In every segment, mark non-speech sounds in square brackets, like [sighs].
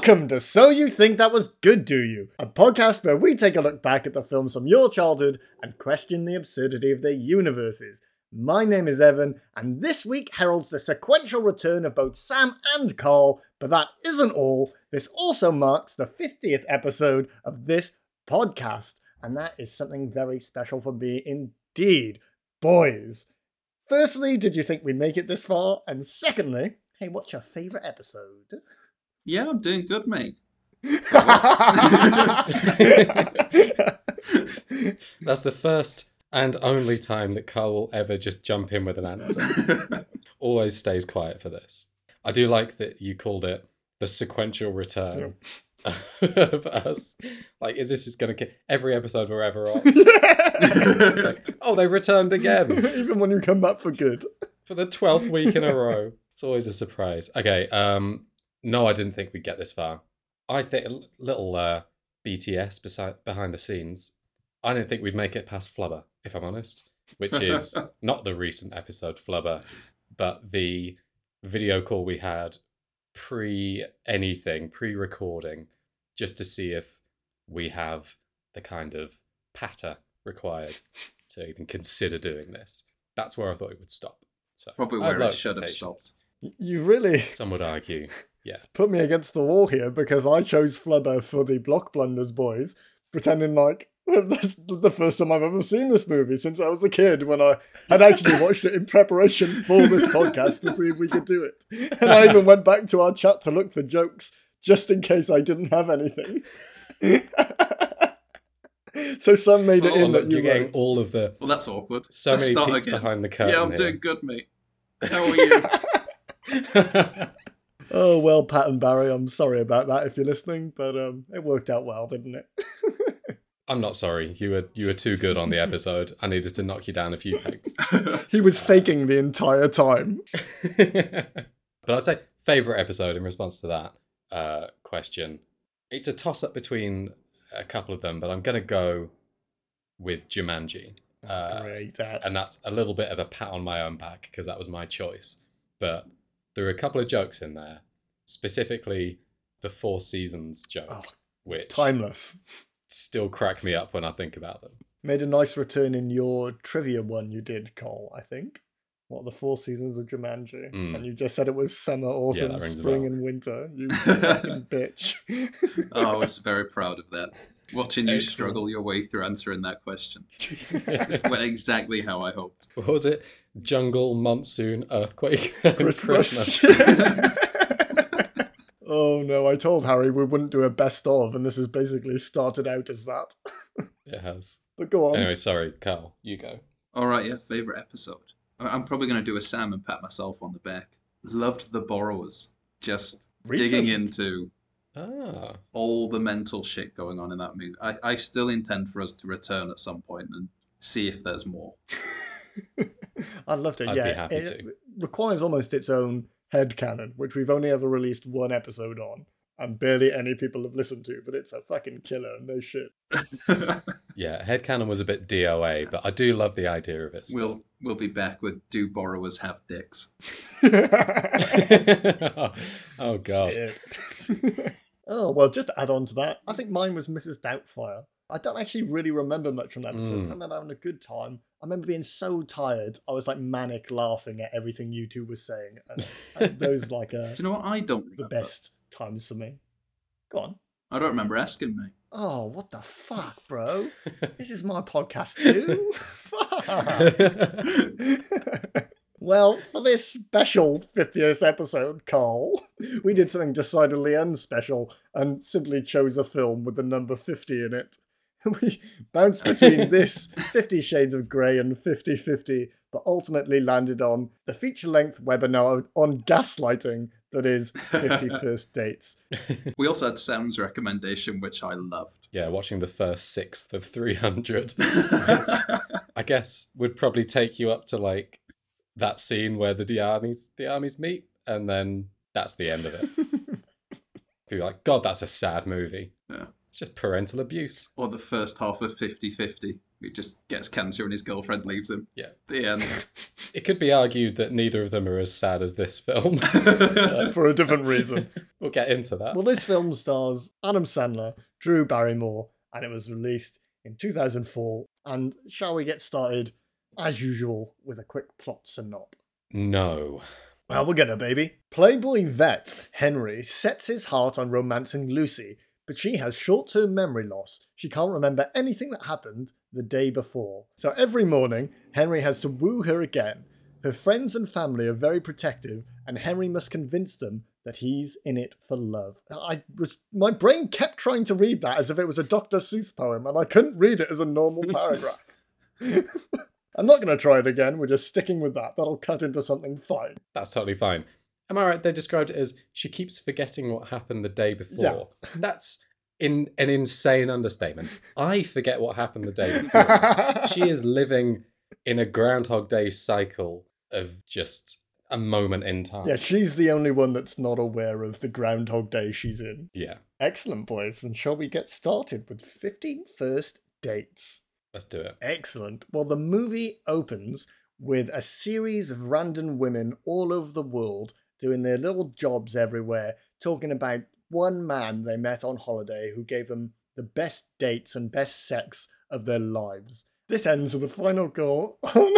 Welcome to So You Think That Was Good, Do You? A podcast where we take a look back at the films from your childhood and question the absurdity of their universes. My name is Evan, and this week heralds the sequential return of both Sam and Carl, but that isn't all. This also marks the 50th episode of this podcast, and that is something very special for me indeed. Boys, firstly, did you think we'd make it this far? And secondly, hey, what's your favourite episode? Yeah, I'm doing good, mate. [laughs] That's the first and only time that Carl will ever just jump in with an answer. [laughs] Always stays quiet for this. I do like that you called it the sequential return [laughs] of us. Like, is this just going to every episode we're ever on? oh, they returned again Even when you come back for good. for the twelfth week in a row. It's always a surprise. Okay, um, no, I didn't think we'd get this far. I think a little uh, BTS beside behind the scenes. I didn't think we'd make it past Flubber, if I'm honest, which is [laughs] not the recent episode Flubber, but the video call we had pre anything, pre recording, just to see if we have the kind of patter required to even consider doing this. That's where I thought it would stop. So Probably I had where low it should have expectations. Y- You really Some would argue, yeah. put me against the wall here because I chose Flubber for the Block Blunders boys, pretending like [laughs] that's the first time I've ever seen this movie since I was a kid when I had actually [laughs] watched it in preparation for this podcast to see if we could do it. And I even went back to our chat to look for jokes just in case I didn't have anything. [laughs] so some made it Oh, in look, that you you're getting wrote. all of the Well, that's awkward. so Let's many start peeks again. behind the curtain. Yeah, I'm here. doing good, mate. How are you? Oh well, Pat and Barry, I'm sorry about that if you're listening, but um, it worked out well, didn't it? [laughs] I'm not sorry. You were you were too good on the episode. I needed to knock you down a few pegs. He was faking the entire time. [laughs] but I'd say favorite episode in response to that uh, question. It's a toss up between a couple of them, but I'm gonna go with Jumanji. Uh, Great, and that's a little bit of a pat on my own back because that was my choice. But there are a couple of jokes in there, specifically the Four Seasons joke, Oh, which Timeless. still crack me up when I think about them. Made a nice return in your trivia one you did, Cole, I think. What, the four seasons of Jumanji? Mm. And you just said it was summer, autumn, that rings a spring, and winter. You [laughs] fucking bitch. oh, I was very proud of that. Watching you Excellent. struggle your way through answering that question. [laughs] Went exactly how I hoped. what was it? Jungle, monsoon, earthquake, [laughs] and Christmas. Christmas. [laughs] oh no, I told Harry we wouldn't do a best of, and this has basically started out as that. [laughs] it has. But go on. Anyway, sorry, Carl, you go. All right, yeah, favorite episode. I- I'm probably going to do a Sam and pat myself on the back. Loved the borrowers. Just Recent. digging into Ah, all the mental shit going on in that movie. I, I still intend for us to return at some point and see if there's more. I'd love to. I'd be yeah, happy it to. requires almost its own head canon, which we've only ever released one episode on, and barely any people have listened to. But it's a fucking killer, and no shit. [laughs] yeah, headcanon was a bit DOA, but I do love the idea of it still. we'll we'll be back with Do Borrowers Have Dicks? [laughs] oh, God. [laughs] Oh well, just to add on to that, I think mine was Mrs. Doubtfire. I don't actually really remember much from that episode. Mm. I remember having a good time. I remember being so tired, I was like manic laughing at everything you two were saying. And, and [laughs] those like uh, Do you know what I don't the remember? best times for me. Go on. I don't remember asking me. Oh, what the fuck, bro? [laughs] This is my podcast too. [laughs] fuck. well, for this special 50th episode, Carl, we did something decidedly unspecial and simply chose a film with the number 50 in it. [laughs] We bounced between [laughs] this 50 Shades of Grey and 50 50, but ultimately landed on the feature length webinar on gaslighting that is 50 [laughs] First Dates. We also had Sam's recommendation, which I loved. yeah, watching the first sixth of 300, which I guess would probably take you up to like that scene where the, the armies the armies meet, and then that's the end of it. You're like, God, that's a sad movie. It's just parental abuse. Or the first half of 50 50. He just gets cancer and his girlfriend leaves him. Yeah. The end. [laughs] It could be argued that neither of them are as sad as this film. [laughs] Uh, for a different reason. [laughs] we'll get into that. Well, this film stars Adam Sandler, Drew Barrymore, and it was released in 2004. And shall we get started, as usual, with a quick plot synop? No. Well, we'll get her, baby. Playboy vet Henry sets his heart on romancing Lucy, but she has short term memory loss. She can't remember anything that happened the day before. So every morning, Henry has to woo her again. Her friends and family are very protective, and Henry must convince them that he's in it for love. I was my brain kept trying to read that as if it was a Dr. Seuss poem, and I couldn't read it as a normal paragraph. [laughs] I'm not going to try it again. We're just sticking with that. That'll cut into something fine. That's totally fine. Am I right? They described it as she keeps forgetting what happened the day before. Yeah. That's in an insane understatement. [laughs] I forget what happened the day [laughs] before. she is living in a Groundhog Day cycle of just a moment in time. Yeah, she's the only one that's not aware of the Groundhog Day she's in. Yeah. Excellent, boys. And shall we get started with 15 first dates? Let's do it. Excellent. Well, the movie opens with a series of random women all over the world doing their little jobs everywhere, talking about one man they met on holiday who gave them the best dates and best sex of their lives. This ends with a final call on,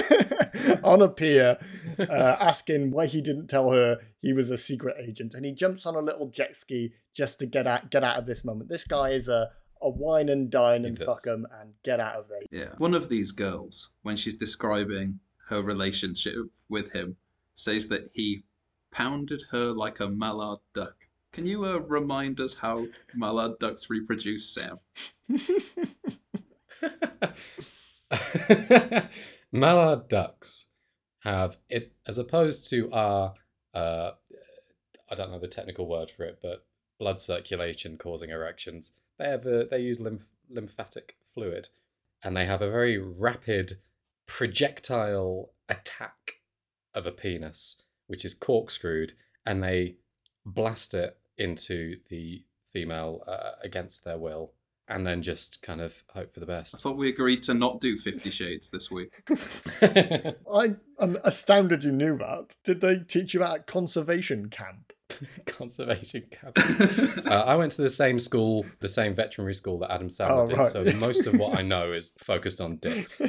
[laughs] on a pier uh, [laughs] asking why he didn't tell her he was a secret agent, and he jumps on a little jet ski just to get out get out of this moment. This guy is a a wine and dine and does. fuck 'em and get out of there. Yeah. One of these girls, when she's describing her relationship with him, says that he pounded her like a mallard duck. Can you uh, remind us how mallard ducks reproduce, Sam? [laughs] Mallard ducks have it as opposed to our uh, I don't know the technical word for it, but blood circulation causing erections. They have a, they use lymph, lymphatic fluid, and they have a very rapid projectile attack of a penis, which is corkscrewed, and they blast it into the female uh, against their will, and then just kind of hope for the best. I thought we agreed to not do Fifty Shades this week. [laughs] [laughs] I am astounded you knew that. Did they teach you that at conservation camp? [laughs] Conservation camp. Uh, I went to the same school, the same veterinary school that Adam Sandler Oh, did, right. so most of what I know is focused on dicks.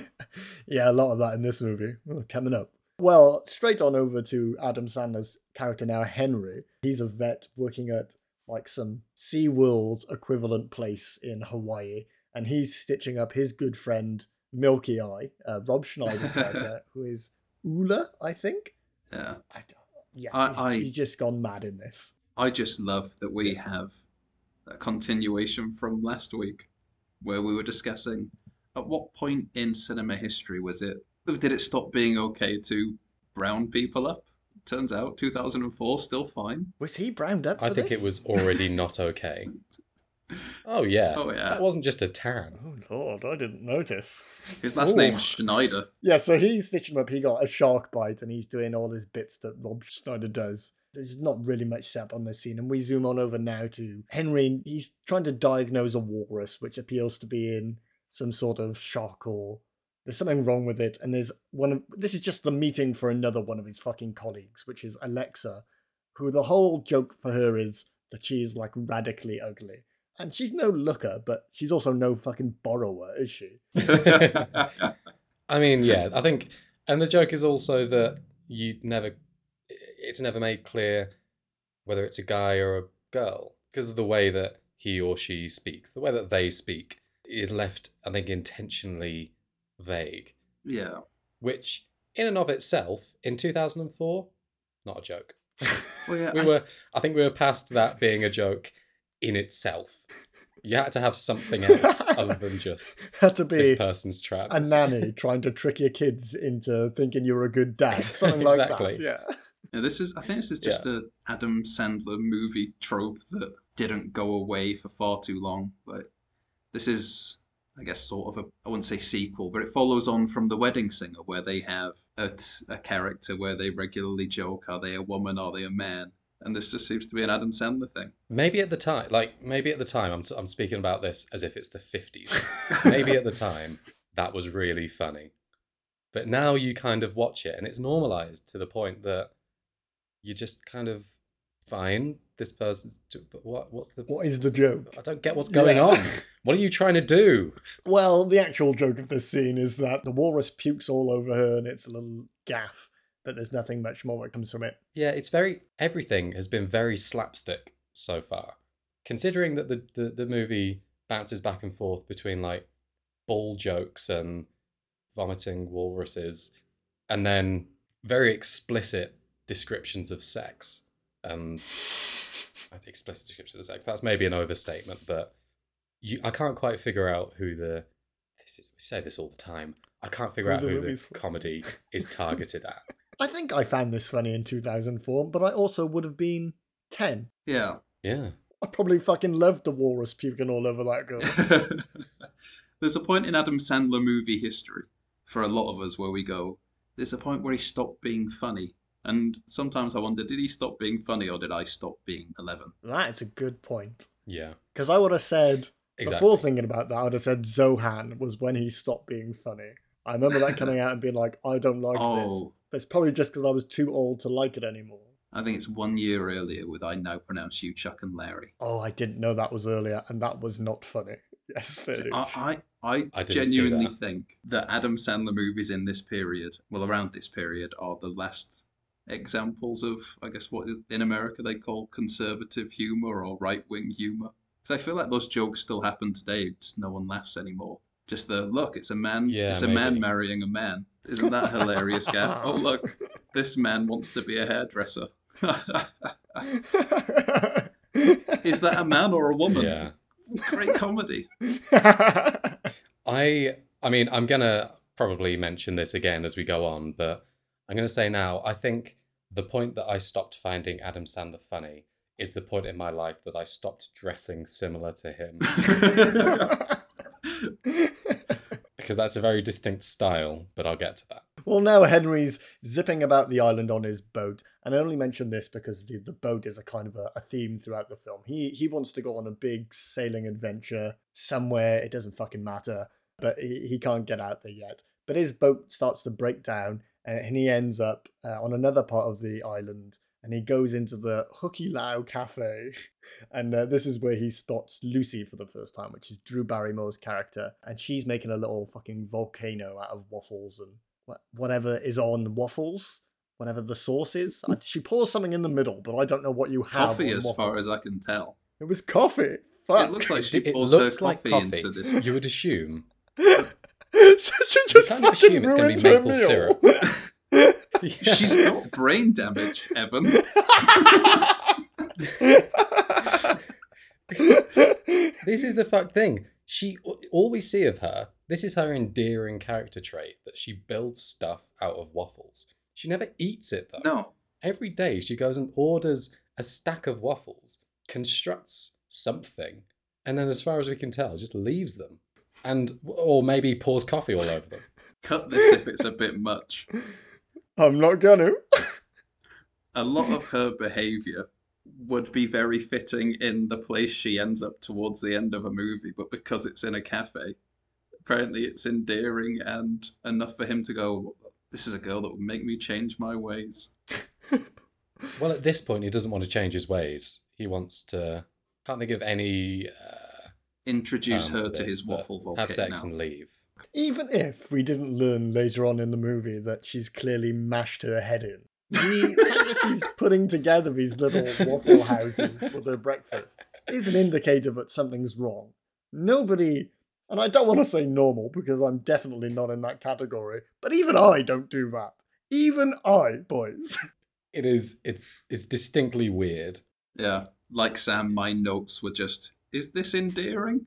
yeah, a lot of that in this movie. Oh, coming up. Well, straight on over to Adam Sandler's character now, Henry. He's a vet working at like some SeaWorld equivalent place in Hawaii, and he's stitching up his good friend Milky Eye, uh, Rob Schneider's character, [laughs] who is Ula, I think. Yeah. I don't, yeah, I- he's, I- he's just gone mad in this. I just love that we have a continuation from last week where we were discussing at what point in cinema history was it did it stop being okay to brown people up? Turns out 2004 still fine. Was he browned up? I think this? it was already [laughs] not okay. Oh yeah. Oh yeah. That wasn't just a tan. Oh lord, I didn't notice. His last Ooh. name's Schneider. Yeah, so he's stitching him up. He got a shark bite, and he's doing all his bits that Rob Schneider does. There's not really much set up on this scene, and we zoom on over now to Henry. He's trying to diagnose a walrus, which appears to be in some sort of shock or there's something wrong with it. And there's one of this is just the meeting for another one of his fucking colleagues, which is Alexa, who the whole joke for her is that she's like radically ugly. And she's no looker, but she's also no fucking borrower, is she? [laughs] I mean, yeah, I think, and the joke is also that you never, it's never made clear whether it's a guy or a girl because of the way that he or she speaks. The way that they speak is left, I think, intentionally vague, yeah. which in and of itself, in 2004, not a joke. [laughs] Well, yeah. We I- were, I think we were past that being a joke in itself. You had to have something else [laughs] other than just Had to be this be person's a trans. nanny trying to trick your kids into thinking you're a good dad. [laughs] Something like Exactly. that. Yeah. Yeah, this is. I think this is just a Adam Sandler movie trope that didn't go away for far too long. Like this is, I guess, sort of a. I wouldn't say sequel, but it follows on from The Wedding Singer, where they have a, a character where they regularly joke: Are they a woman? Are they a man? and this just seems to be an Adam Sandler thing. Maybe at the time, like maybe at the time, I'm I'm speaking about this as if it's the 50s. [laughs] maybe at the time that was really funny, but now you kind of watch it and it's normalized to the point that you just kind of fine this person. But what what's the What is the joke? I don't get what's going Yeah. on. What are you trying to do? Well, the actual joke of this scene is that the walrus pukes all over her and it's a little gaff, but there's nothing much more that comes from it. Yeah, it's very everything has been very slapstick so far. Considering that the, the, the movie bounces back and forth between like ball jokes and vomiting walruses and then very explicit descriptions of sex and explicit description of sex. That's maybe an overstatement, but you I can't quite figure out who the this is we say this all the time. I can't figure Who out the who the for. comedy is [laughs] targeted at. I think I found this funny in 2004, but I also would have been 10. Yeah. Yeah. I probably fucking loved the walrus puking all over that girl. [laughs] There's a point in Adam Sandler movie history for a lot of us where we go, there's a point where he stopped being funny. And sometimes I wonder, did he stop being funny or did I stop being 11? that is a good point. Yeah. Because I would have said, Exactly. before thinking about that, I would have said Zohan was when he stopped being funny. I remember that coming out and being like, I don't like this. oh, But it's probably just because I was too old to like it anymore. I think it's one year earlier with I Now Pronounce You Chuck and Larry. Oh, I didn't know that was earlier, and that was not funny. [laughs] Yes, fair So. I, I, I, I genuinely that. think that Adam Sandler movies in this period, well, around this period, are the last examples of, I guess, what in America they call conservative humor or right wing humor. Because I feel like those jokes still happen today, just no one laughs anymore. Just the look, it's a man, Yeah, it's a man marrying a man. Isn't that hilarious, Gav? [laughs] oh look, this man wants to be a hairdresser. [laughs] Is that a man or a woman? Yeah. Great comedy. I I mean, I'm gonna probably mention this again as we go on, but I'm gonna say now, I think the point that I stopped finding Adam Sandler funny is the point in my life that I stopped dressing similar to him. [laughs] because that's a very distinct style, but I'll get to that. well, now Henry's zipping about the island on his boat, and I only mention this because the, the boat is a kind of a, a theme throughout the film. He he wants to go on a big sailing adventure somewhere. It doesn't fucking matter, but he, he can't get out there yet. But his boat starts to break down, and, and he ends up uh, on another part of the island. And he goes into the Hukilau Cafe, [laughs] and uh, this is where he spots Lucy for the first time, which is Drew Barrymore's character, and she's making a little fucking volcano out of waffles and wha- whatever is on waffles, whatever the sauce is. She pours something in the middle, but I don't know what you have. Coffee, on as waffles. far as I can tell. it was coffee. Fuck. It looks like [laughs] she it pours her looks like coffee, coffee. into this. [laughs] You would assume. So she just kind of fucking assume it's gonna be maple meal. syrup. [laughs] She's got brain damage, Evan. [laughs] this is the fuck thing. She all we see of her. This is her endearing character trait that she builds stuff out of waffles. She never eats it though. No, Every day she goes and orders a stack of waffles, constructs something, and then, as far as we can tell, just leaves them, and or maybe pours coffee all over them. [laughs] cut this if it's a bit much. I'm not gonna. A lot of her behaviour would be very fitting in the place she ends up towards the end of a movie, but because it's in a cafe, apparently it's endearing and enough for him to go, This is a girl that would make me change my ways. [laughs] Well, at this point, he doesn't want to change his ways. He wants to. Can't think of any. Uh, Introduce term her for to this, his but waffle volcano. Have sex and leave. Even if we didn't learn later on in the movie that she's clearly mashed her head in, the fact that she's [laughs] putting together these little waffle houses for their breakfast is an indicator that something's wrong. Nobody, and I don't want to say normal because I'm definitely not in that category, but even I don't do that. Even I, boys. It is. It's. It's distinctly weird. Yeah, like Sam, my notes were just, Is this endearing?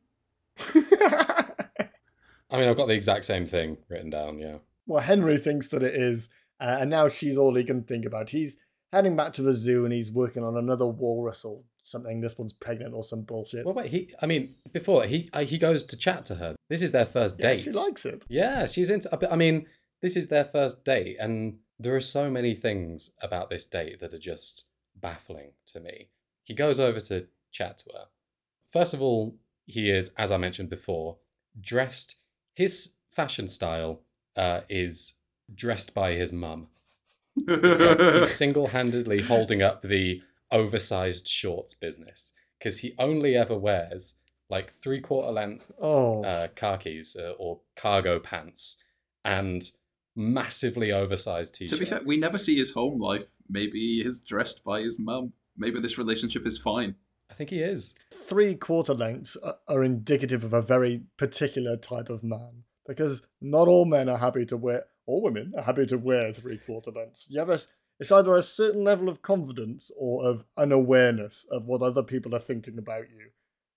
[laughs] I mean, I've got the exact same thing written down. Yeah. well, Henry thinks that it is, uh, and now she's all he can think about. He's heading back to the zoo and he's working on another walrus or something. This one's pregnant or some bullshit. Well, wait. He. I mean, before he uh, he goes to chat to her. This is their first yeah, date. she likes it. Yeah, she's into. I mean, this is their first date, and there are so many things about this date that are just baffling to me. He goes over to chat to her. First of all, he is, as I mentioned before, dressed. His fashion style uh, is dressed by his mum. He's [laughs] single-handedly holding up the oversized shorts business because he only ever wears like three-quarter length Oh, uh, khakis uh, or cargo pants and massively oversized t-shirts. To be fair, we never see his home life. Maybe he is dressed by his mum. Maybe this relationship is fine. I think he is. three quarter lengths are, indicative of a very particular type of man because not all men are happy to wear, or women are happy to wear three quarter lengths. You have a, it's either a certain level of confidence or of unawareness of what other people are thinking about you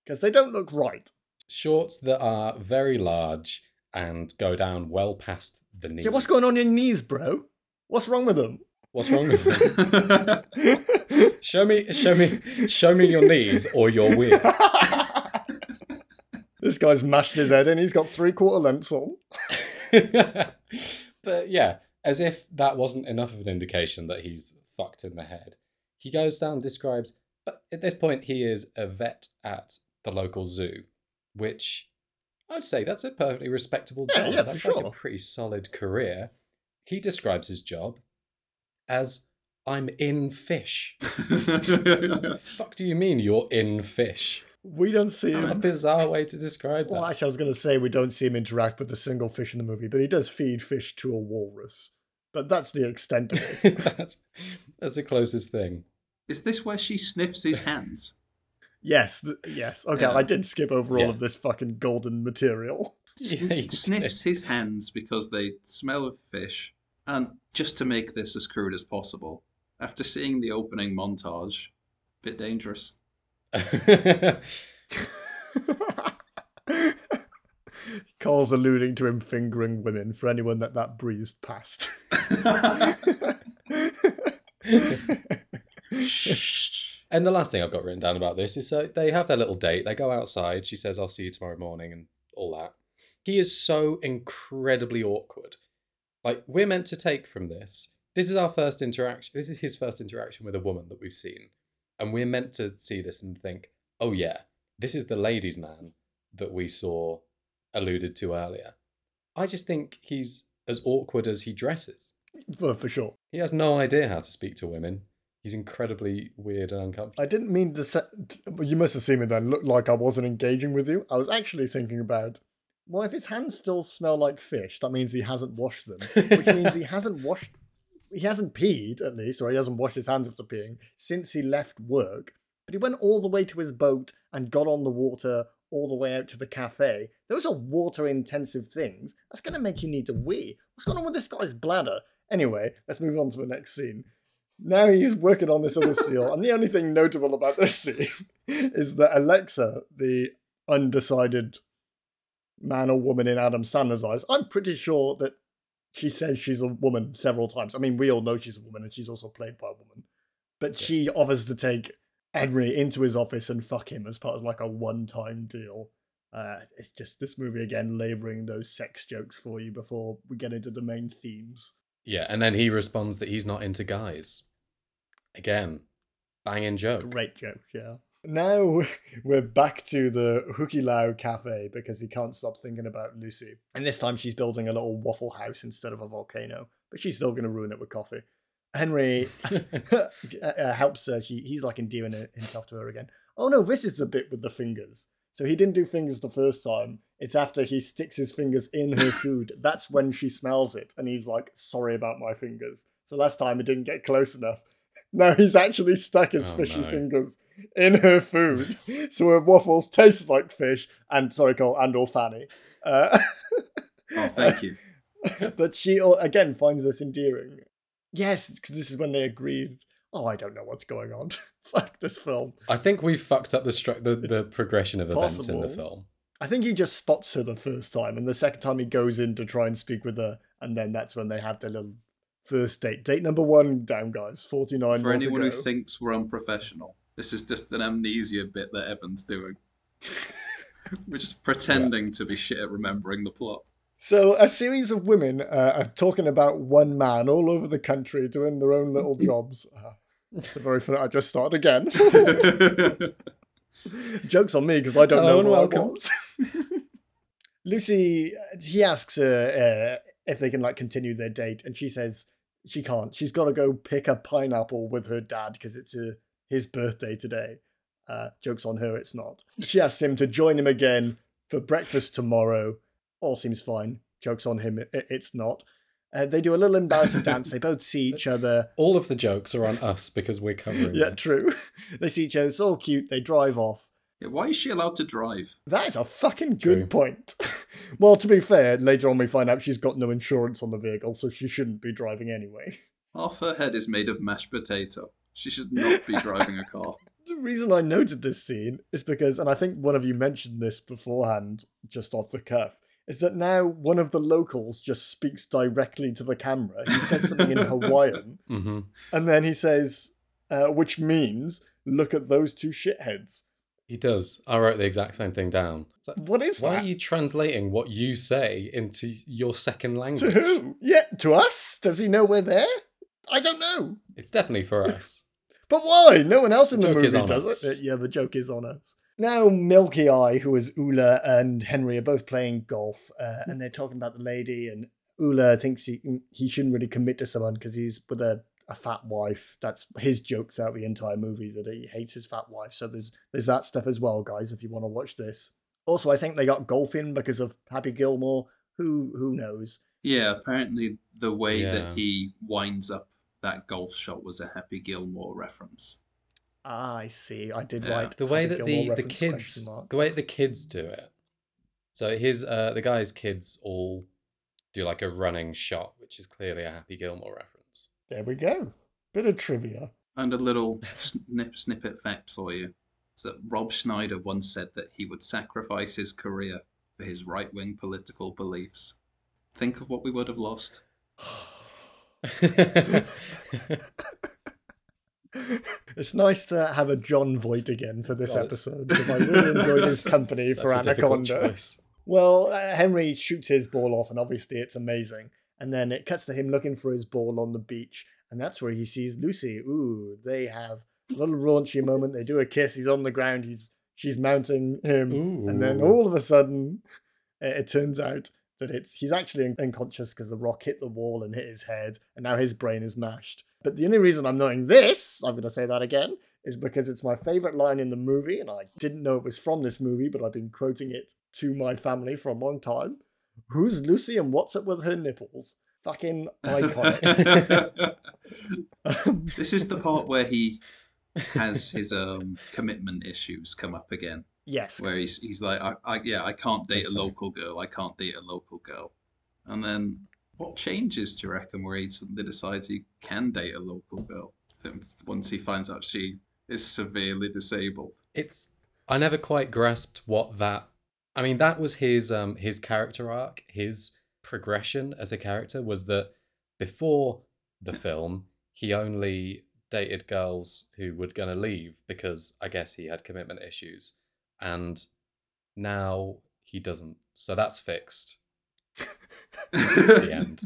because they don't look right. Shorts that are very large and go down well past the knees. Yeah, what's going on in your knees, bro? What's wrong with them? What's wrong with them? [laughs] show me, show me, show me your knees or your wheel. [laughs] this guy's mashed his head in. He's got three quarter lengths on. [laughs] but yeah, as if that wasn't enough of an indication that he's fucked in the head. He goes down, describes, but at this point, he is a vet at the local zoo, which I'd say that's a perfectly respectable job. yeah, for that's like sure. a pretty solid career. He describes his job as I'm in fish. the [laughs] fuck do you mean you're in fish? We don't see What a him. bizarre way to describe that. Well, actually, I was going to say we don't see him interact with a single fish in the movie, but he does feed fish to a walrus. But that's the extent of it. [laughs] that's, that's the closest thing. is this where she sniffs his hands? yes, th- yes. Okay, Yeah. I did skip over all Yeah. of this fucking golden material. [laughs] Yeah, you sniffs his hands because they smell of fish. And just to make this as crude as possible, after seeing the opening montage, bit dangerous. [laughs] Carl's alluding to him fingering women for anyone that that breezed past. [laughs] and the last thing I've got written down about this is so they have their little date. They go outside. She says, I'll see you tomorrow morning and all that. He is so incredibly awkward. Like, we're meant to take from this. This is our first interaction. This is his first interaction with a woman that we've seen. And we're meant to see this and think, oh, yeah, this is the ladies' man that we saw alluded to earlier. I just think he's as awkward as he dresses. for, for sure. He has no idea how to speak to women. He's incredibly weird and uncomfortable. I didn't mean to say. You must have seen me then look like I wasn't engaging with you. I was actually thinking about. Well, if his hands still smell like fish, that means he hasn't washed them, which [laughs] means he hasn't washed. He hasn't peed, at least, or he hasn't washed his hands after peeing since he left work. But he went all the way to his boat and got on the water all the way out to the cafe. Those are water intensive things. That's going to make you need to wee. What's going on with this guy's bladder? Anyway, let's move on to the next scene. Now he's working on this other seal, and the only thing notable about this [laughs] scene is that Alexa, the undecided man or woman in Adam Sandler's eyes, I'm pretty sure that she says she's a woman several times. I mean, we all know she's a woman, and she's also played by a woman. But she offers to take Henry into his office and fuck him as part of like a one-time deal. Uh, it's just this movie again labouring those sex jokes for you before we get into the main themes. Yeah, and then he responds that he's not into guys. Again, banging joke. Great joke, yeah. Now [laughs] we're back to the Hukilau cafe because he can't stop thinking about Lucy. And this time she's building a little waffle house instead of a volcano, but she's still going to ruin it with coffee. Henry [laughs] [laughs] uh, helps her. She, he's like endearing himself to her again. Oh no, this is the bit with the fingers. So he didn't do fingers the first time. It's after he sticks his fingers in her food. That's when she smells it. And he's like, sorry about my fingers. So last time it didn't get close enough. Now he's actually stuck his Oh, fishy no. fingers in her food. [laughs] so her waffles taste like fish. And sorry, Cole, and or Fanny. Uh, Oh, thank you. [laughs] but she again finds this endearing. Yes, 'cause this is when they agreed. Oh, I don't know what's going on. [laughs] Fuck this film. I think we've fucked up the stru- the, the progression of events in the film. I think he just spots her the first time, and the second time he goes in to try and speak with her, and then that's when they have their little first date. Date number one down, guys. Forty nine. For anyone who thinks we're unprofessional, this is just an amnesia bit that Evan's doing. [laughs] we're just pretending to be shit at remembering the plot. So a series of women uh, are talking about one man all over the country doing their own little [laughs] jobs. Uh, It's a very funny. I just started again. [laughs] Joke's on me because I don't Hello know what who I was. Lucy, uh, he asks her uh, if they can like continue their date, and she says she can't. She's got to go pick a pineapple with her dad because it's uh, his birthday today. Uh, joke's on her, it's not. She asks him to join him again for breakfast tomorrow. All seems fine. Joke's on him, it, it's not. Uh, they do a little embarrassing dance. They both see each [laughs] other. All of the jokes are on us because we're covering. Yeah, this. true. [laughs] They see each other. It's all cute. They drive off. Yeah, why is she allowed to drive? That is a fucking good True. point. [laughs] well, to be fair, later on we find out she's got no insurance on the vehicle, so she shouldn't be driving anyway. Half her head is made of mashed potato. She should not be [laughs] driving a car. The reason I noted this scene is because, and I think one of you mentioned this beforehand, just off the cuff, is that now one of the locals just speaks directly to the camera. He says something in [laughs] Hawaiian, hmm and then he says, uh, which means, look at those two shitheads. He does. I wrote the exact same thing down. Like, What is why that? Why are you translating what you say into your second language? To who? Yeah, to us? Does he know we're there? I don't know. It's definitely for us. [laughs] But why? No one else in The the, movie does us. it. Yeah, the joke is on us. Now, Milky Eye, who is Ula, and Henry are both playing golf, uh, and they're talking about the lady. And Ula thinks he he shouldn't really commit to someone because he's with a, a fat wife. That's his joke throughout the entire movie that he hates his fat wife. So there's there's that stuff as well, guys. If you want to watch this. Also, I think they got golf in because of Happy Gilmore. Who who knows? Yeah, apparently the way Yeah. that he winds up that golf shot was a Happy Gilmore reference. Ah, I see. I did Yeah. write The way Happy that Gilmore the, the kids the way the kids do it. So his uh the guy's kids all do like a running shot, which is clearly a Happy Gilmore reference. There we go. Bit of trivia. And a little snip, snippet fact for you is that Rob Schneider once said that he would sacrifice his career for his right wing political beliefs. Think of what we would have lost. [sighs] it's nice to have a Jon Voight again for this God, episode because I [laughs] really enjoyed his company for a Anaconda. Well, uh, Henry shoots his ball off, and obviously it's amazing. And then it cuts to him looking for his ball on the beach, and that's where he sees Lucy. Ooh, they have a little raunchy moment. They do a kiss. He's on the ground. He's she's mounting him, and then all of a sudden, it, it turns out that it's he's actually un- unconscious because the rock hit the wall and hit his head, and now his brain is mashed. But the only reason I'm knowing this, I'm going to say that again, is because it's my favorite line in the movie, and I didn't know it was from this movie, but I've been quoting it to my family for a long time. Who's Lucy and what's up with her nipples? Fucking iconic. [laughs] Um, this is the part where he has [laughs] his um, commitment issues come up again, yes. where he's he's like, I, I yeah, I can't date a local girl, I can't date a local girl, and then what changes do you reckon where he suddenly decides he can date a local girl? I think once he finds out she is severely disabled. It's I never quite grasped what that I mean that was his um his character arc, his progression as a character was that before the film he only dated girls who were going to leave because I guess he had commitment issues and now he doesn't. So that's fixed. the end.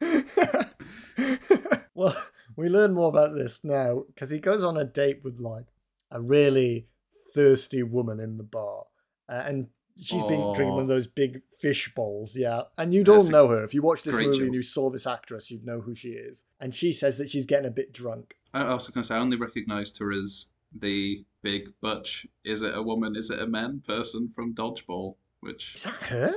[laughs] well, we learn more about this now because he goes on a date with like a really thirsty woman in the bar, uh, and she's been drinking one of Oh. those big fish bowls. Yeah, and you'd That's all know her if you watched this movie joke. and you saw this actress, you'd know who she is. And she says that she's getting a bit drunk. I I was going to say, I only recognised her as the big butch. Is it a woman? Is it a man person from Dodgeball? Which, Is that her?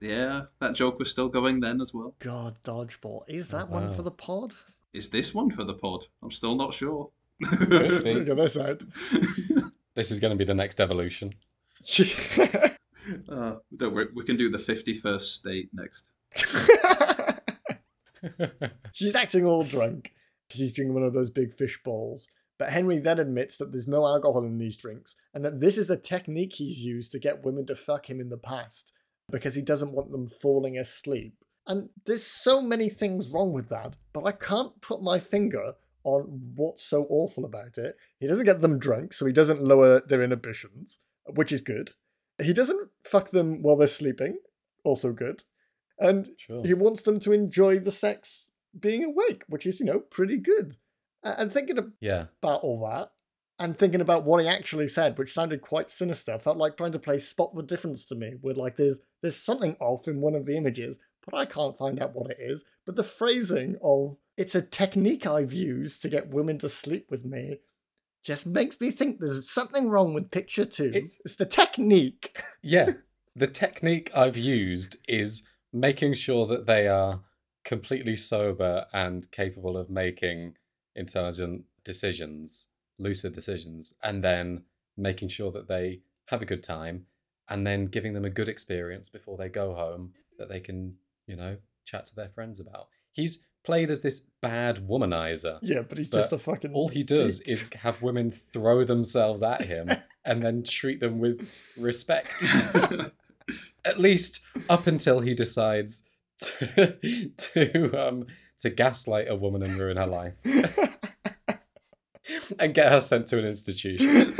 yeah, that joke was still going then as well. God, dodgeball. Is that Oh, one wow. for the pod? Is this one for the pod? I'm still not sure. Could be. Figure this [laughs] out. [laughs] This is going to be the next evolution. [laughs] uh, don't worry, we can do the 51st state next. [laughs] She's acting all drunk. She's drinking one of those big fish balls. But Henry then admits that there's no alcohol in these drinks and that this is a technique he's used to get women to fuck him in the past because he doesn't want them falling asleep. And there's so many things wrong with that, but I can't put my finger on what's so awful about it. He doesn't get them drunk, so he doesn't lower their inhibitions, which is good. He doesn't fuck them while they're sleeping, also good. And Sure. he wants them to enjoy the sex being awake, which is, you know, pretty good. And thinking Yeah. about all that, and thinking about what he actually said, which sounded quite sinister, felt like trying to play spot the difference to me. Where like there's there's something off in one of the images, but I can't find out what it is. But the phrasing of it's a technique I've used to get women to sleep with me just makes me think there's something wrong with picture two. It's- it's the technique. [laughs] Yeah. The technique I've used is making sure that they are completely sober and capable of making intelligent decisions, lucid decisions, and then making sure that they have a good time and then giving them a good experience before they go home that they can, you know, chat to their friends about. He's played as this bad womanizer. Yeah, but he's But just a fucking. All he does is have women throw themselves at him [laughs] and then treat them with respect. [laughs] At least up until he decides to [laughs] to um to gaslight a woman and ruin her life and get her sent to an institution.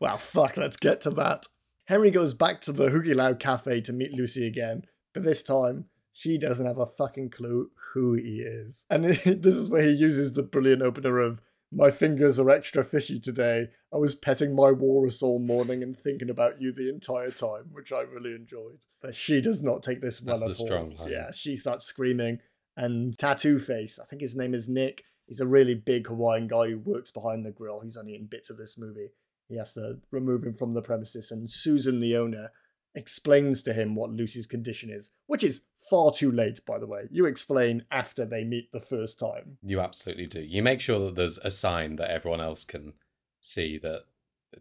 well, fuck, let's get to that. Henry goes back to the Hukilau Cafe to meet Lucy again, but this time she doesn't have a fucking clue who he is. And [laughs] this is where he uses the brilliant opener of My fingers are extra fishy today. I was petting my walrus all morning and thinking about you the entire time, which I really enjoyed. But she does not take this well That's at a strong all. line. Yeah, she starts screaming. And Tattoo Face, I think his name is Nick. He's a really big Hawaiian guy who works behind the grill. He's only in bits of this movie. He has to remove him from the premises, and Susan, the owner, explains to him what Lucy's condition is, which is far too late, by the way. You explain after they meet the first time. You absolutely do. You make sure that there's a sign that everyone else can see that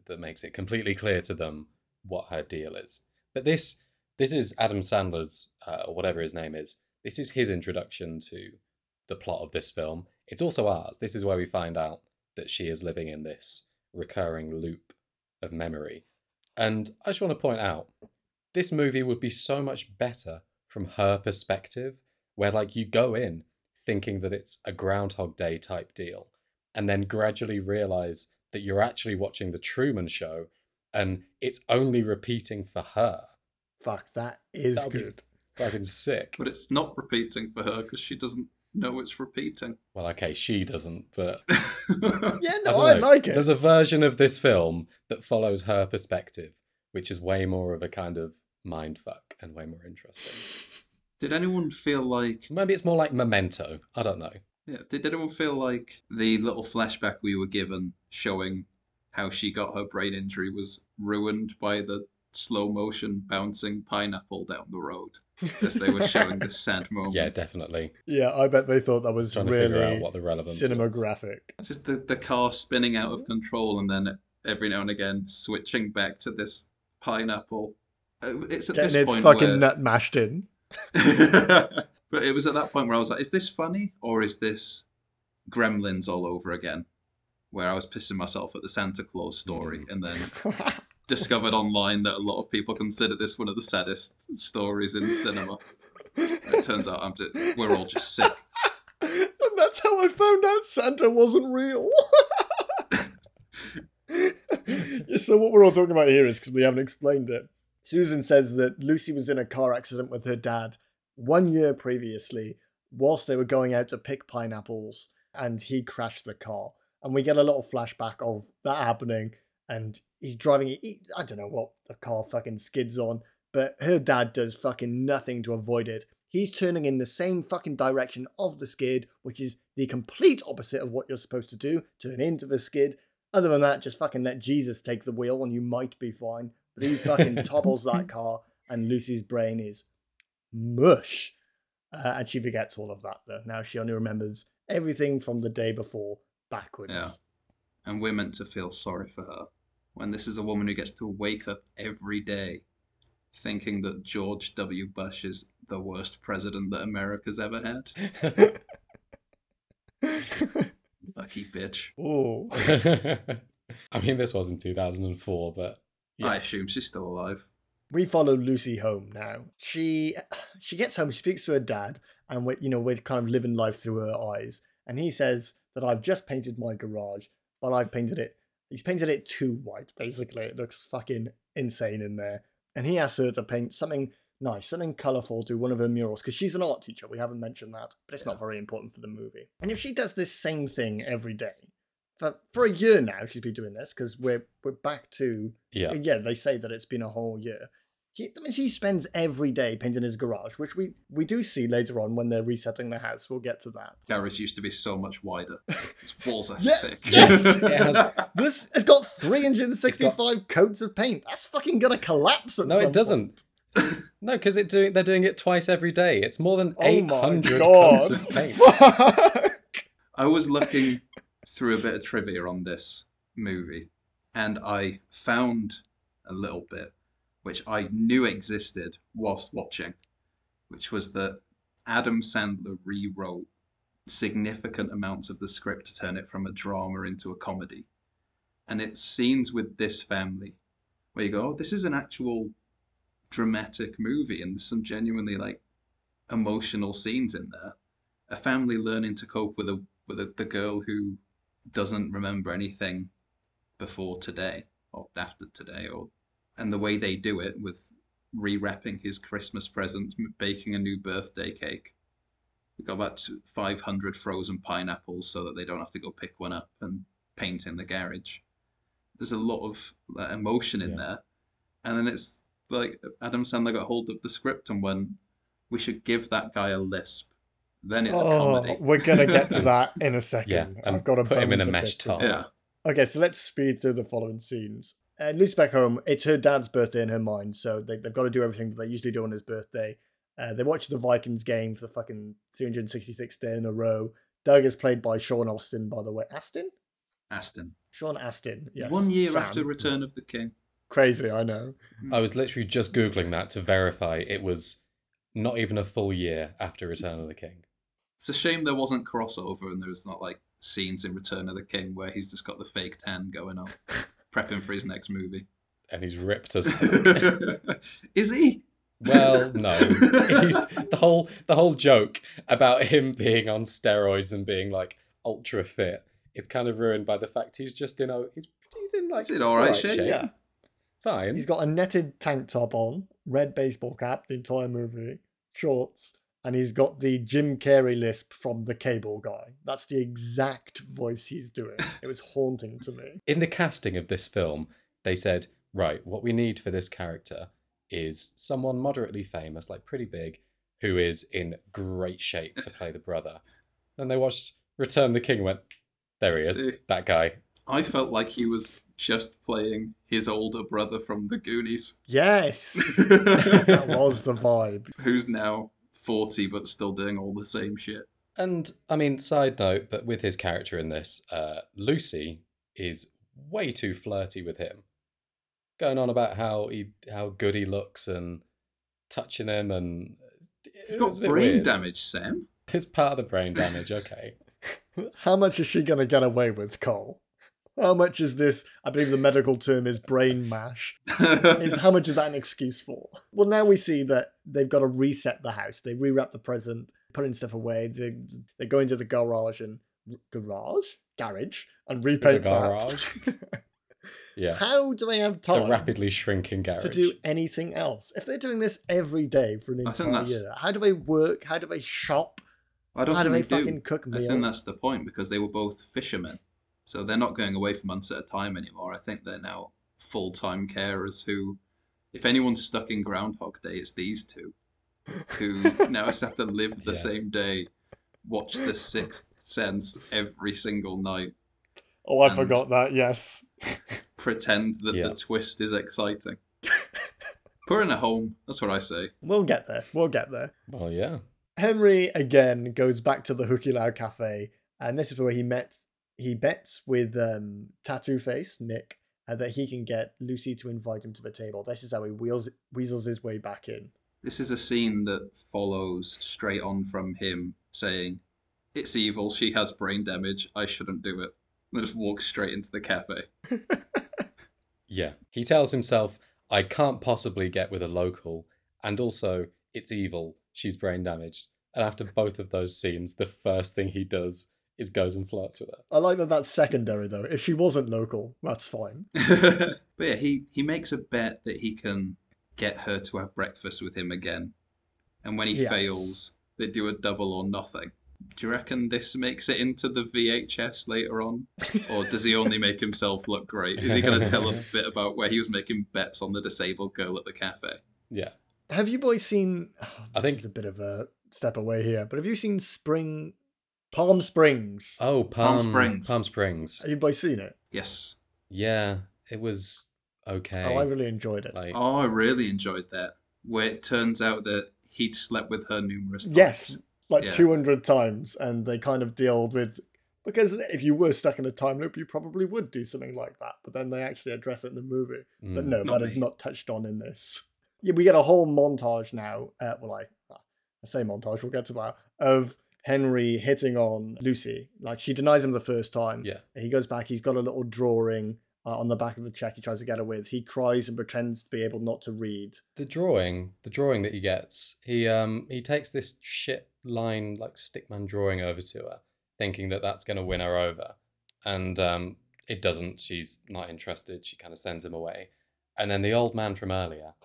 that makes it completely clear to them what her deal is. But this this is Adam Sandler's uh, or whatever his name is. This is his introduction to the plot of this film. It's also ours. This is where we find out that she is living in this recurring loop of memory. And I just want to point out this movie would be so much better from her perspective, where like you go in thinking that it's a Groundhog Day type deal, and then gradually realize that you're actually watching The Truman Show and it's only repeating for her. Fuck, that is That would be good. fucking sick. but it's not repeating for her because she doesn't know it's repeating. Well, okay, she doesn't, but [laughs] Yeah, I no, don't I, like it. There's a version of this film that follows her perspective, which is way more of a kind of mind fuck and way more interesting. [laughs] Did anyone feel like Maybe it's more like Memento. I don't know. Yeah, did anyone feel like the little flashback we were given showing how she got her brain injury was ruined by the slow motion bouncing pineapple down the road as they were showing the sad [laughs] moment? Yeah, definitely. yeah, I bet they thought that was Trying to figure out what the relevance was. cinematographic. Just the, the car spinning out of control and then every now and again switching back to this pineapple. Uh, It's at Getting this its point fucking where... nut mashed in. [laughs] but it was at that point where I was like, is this funny or is this Gremlins all over again? Where I was pissing myself at the Santa Claus story Mm. and then [laughs] discovered online that a lot of people consider this one of the saddest stories in cinema. It turns out I'm just, we're all just sick. and that's how I found out Santa wasn't real. [laughs] So what we're all talking about here is because we haven't explained it. Susan says that Lucy was in a car accident with her dad one year previously, whilst they were going out to pick pineapples, and he crashed the car. And we get a little flashback of that happening, and he's driving. He, I don't know what the car fucking skids on, but her dad does fucking nothing to avoid it. He's turning in the same fucking direction of the skid, which is the complete opposite of what you're supposed to do turn into the skid. Other than that, just fucking let Jesus take the wheel and you might be fine. But he fucking [laughs] topples that car, and Lucy's brain is mush. Uh, and she forgets all of that, though. Now she only remembers everything from the day before backwards. Yeah. And we're meant to feel sorry for her when this is a woman who gets to wake up every day thinking that George W. Bush is the worst president that America's ever had. [laughs] Lucky bitch. oh. [laughs] I mean, this was in 2004, but yeah. I assume she's still alive. we follow Lucy home now. She she gets home, she speaks to her dad, and we you know we're kind of living life through her eyes. And he says that I've just painted my garage, but I've painted it. He's painted it too white. Basically, it looks fucking insane in there. And he asks her to paint something nice, something colourful, do one of her murals because she's an art teacher. We haven't mentioned that, but it's not very important for the movie. And if she does this same thing every day for for a year now, she's been doing this because we're we're back to Yeah. Uh, yeah. They say that it's been a whole year. He, that means he spends every day painting his garage, which we we do see later on when they're resetting the house. We'll get to that. Garage used to be so much wider. Its walls [laughs] are Yeah, thick. yes, it [laughs] has- This has got 365 coats of paint. That's fucking gonna collapse at No, some it doesn't. no, because it doing they're doing it twice every day. It's more than Oh eight my coats of paint. [laughs] Fuck. I was looking through a bit of trivia on this movie, and I found a little bit which I knew existed whilst watching, which was that Adam Sandler rewrote significant amounts of the script to turn it from a drama into a comedy. And it's scenes with this family where you go, oh, this is an actual dramatic movie, and there's some genuinely like emotional scenes in there. A family learning to cope with a with a, the girl who doesn't remember anything before today or after today, or and the way they do it with rewrapping his Christmas presents, m- baking a new birthday cake. They got about 500 frozen pineapples so that they don't have to go pick one up and paint in the garage. There's a lot of uh, emotion in Yeah. there. And then it's like Adam Sandler got hold of the script and went, we should give that guy a lisp. Then it's Oh, comedy. we're gonna get to [laughs] that in a second. Yeah, I've got to put him in a to mesh top. Yeah. Okay, so let's speed through the following scenes. Uh, Lucy back home. It's her dad's birthday in her mind, so they, they've got to do everything that they usually do on his birthday. Uh, they watch the Vikings game for the fucking 366th day in a row. Doug is played by Sean Austin, by the way. Astin? Aston. Sean Astin. Yes. One year Sam. after Return of the King. Crazy, I know. I was literally just googling that to verify it was not even a full year after Return of the King. It's a shame there wasn't crossover and there's not like scenes in Return of the King where he's just got the fake tan going on, [laughs] prepping for his next movie. And he's ripped as [laughs] Is he? well, [laughs] no. He's the whole the whole joke about him being on steroids and being like ultra fit is kind of ruined by the fact he's just in a he's he's in like He's in all right alright shape, yeah. Fine. He's got a netted tank top on, red baseball cap the entire movie, shorts, and he's got the Jim Carrey lisp from the cable guy. That's the exact voice he's doing. [laughs] It was haunting to me. in the casting of this film, they said, right, what we need for this character is someone moderately famous, like pretty big, who is in great shape to play the brother. [laughs] Then they watched Return the King and went, there he is, See. that guy. I felt like he was just playing his older brother from the Goonies. Yes, [laughs] that was the vibe. Who's now 40 but still doing all the same shit. And I mean, side note, but with his character in this, uh, Lucy is way too flirty with him, going on about how he how good he looks and touching him, and he's got was a bit brain weird. damage, Sam. It's part of the brain damage. Okay. [laughs] How much is she going to get away with, Cole? How much is this? I believe the medical term is brain mash. [laughs] Is how much is that an excuse for? Well, now we see that they've got to reset the house. They rewrap the present, putting stuff away. They they go into the garage and garage garage and repaint The garage. that. [laughs] Yeah. How do they have The time rapidly shrinking garage. to do anything else if they're doing this every day for an entire year? How do they work? How do they shop? I don't How do think they they, fucking do. cook I think that's the point because they were both fishermen. So they're not going away for months at a time anymore. I think they're now full time carers who, if anyone's stuck in Groundhog Day, it's these two who [laughs] now just have to live the Yeah. same day, watch The Sixth Sense every single night, Oh, I forgot that. Yes. [laughs] pretend that Yeah. the twist is exciting. Put her in a home. That's what I say. We'll get there. We'll get there. Well, yeah. Henry again goes back to the Hukilau Cafe, and this is where he met. He bets with um, Tattoo Face Nick uh, that he can get Lucy to invite him to the table. This is how he wheels weasels his way back in. This is a scene that follows straight on from him saying, It's evil, she has brain damage, I shouldn't do it. And just walks straight into the cafe. [laughs] Yeah. He tells himself, I can't possibly get with a local. And also, it's evil. She's brain damaged. And after both of those scenes, the first thing he does is goes and flirts with her. I like that that's secondary though. If she wasn't local, that's fine. [laughs] but yeah, he, he makes a bet that he can get her to have breakfast with him again. And when he Yes. fails, they do a double or nothing. Do you reckon this makes it into the VHS later on? Or does he only make himself look great? Is he going [laughs] to tell a bit about where he was making bets on the disabled girl at the cafe? Yeah. Have you boys seen? oh, [sighs] I think- it's a bit of a step away here, but have you seen Spring, Palm Springs? Oh, Palm, Springs. Palm Springs. Have you boys seen it? Yes. Yeah, it was okay. Oh, I really enjoyed it. like, Oh, I really enjoyed that. Where it turns out that he'd slept with her numerous times. Yes, like Yeah. 200 times, and they kind of dealt with because if you were stuck in a time loop, you probably would do something like that. But then they actually address it in the movie. But mm, no, Not that is me. not touched on in this. Yeah, we get a whole montage now. Uh, well, I I say montage. We'll get to that of Henry hitting on Lucy. Like she denies him the first time. Yeah. He goes back. He's got a little drawing uh, on the back of the check. He tries to get her with. He cries and pretends to be able not to read. the drawing, the drawing that he gets, he um he takes this shit line like stickman drawing over to her, thinking that that's going to win her over, and um it doesn't. She's not interested. She kind of sends him away, and then the old man from earlier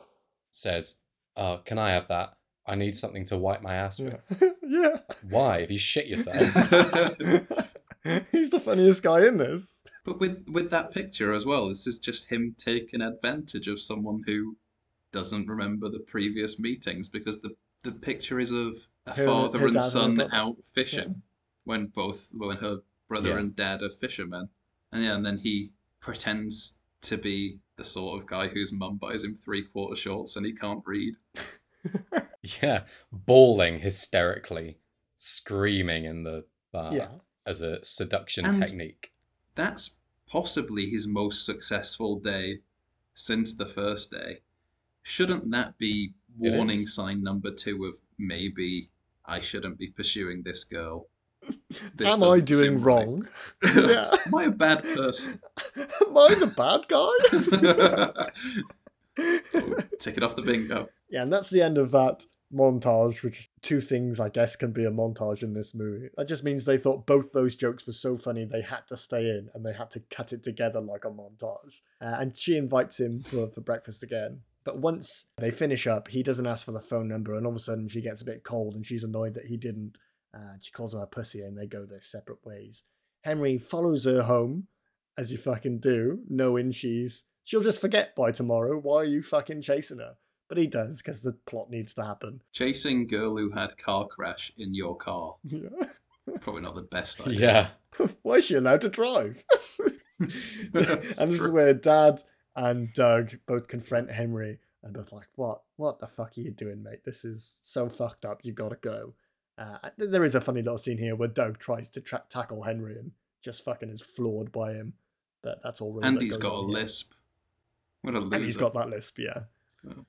says, "Oh, can I have that? I need something to wipe my ass with." [laughs] yeah. Why? If you shit yourself. [laughs] He's the funniest guy in this. But with with that picture as well, this is just him taking advantage of someone who doesn't remember the previous meetings because the the picture is of a Her- father her and dad and son out fishing when both when her brother Yeah. and dad are fishermen, and yeah, and then he pretends to be the sort of guy whose mum buys him three quarter shorts and he can't read. [laughs] yeah, bawling hysterically, screaming in the bar yeah. as a seduction And- technique. That's possibly his most successful day since the first day. Shouldn't that be warning sign number two of maybe I shouldn't be pursuing this girl? [laughs] This Am I doing seem right. wrong? [laughs] Yeah. Am I a bad person? Am I the bad guy? Tick it off the bingo. Yeah, and that's the end of that montage, which two things I guess can be a montage in this movie. That just means they thought both those jokes were so funny they had to stay in and they had to cut it together like a montage. Uh, and she invites him for, for breakfast again. But once they finish up, he doesn't ask for the phone number, and all of a sudden she gets a bit cold and she's annoyed that he didn't. Uh, she calls him a pussy and they go their separate ways. Henry follows her home, as you fucking do, knowing she's she'll just forget by tomorrow. Why are you fucking chasing her? But he does because the plot needs to happen. Chasing girl who had car crash in your car. Yeah. [laughs] Probably not the best [laughs] idea. Yeah. [laughs] Why is she allowed to drive? and That's this is where Dad and Doug both confront Henry and both like, "What? What the fuck are you doing, mate? This is so fucked up. You gotta go." Uh, there is a funny little scene here where Doug tries to tra- tackle Henry and just fucking is floored by him. But that's all. Really And that he's goes got a here. lisp. What a loser. And he's got that lisp, yeah. Oh.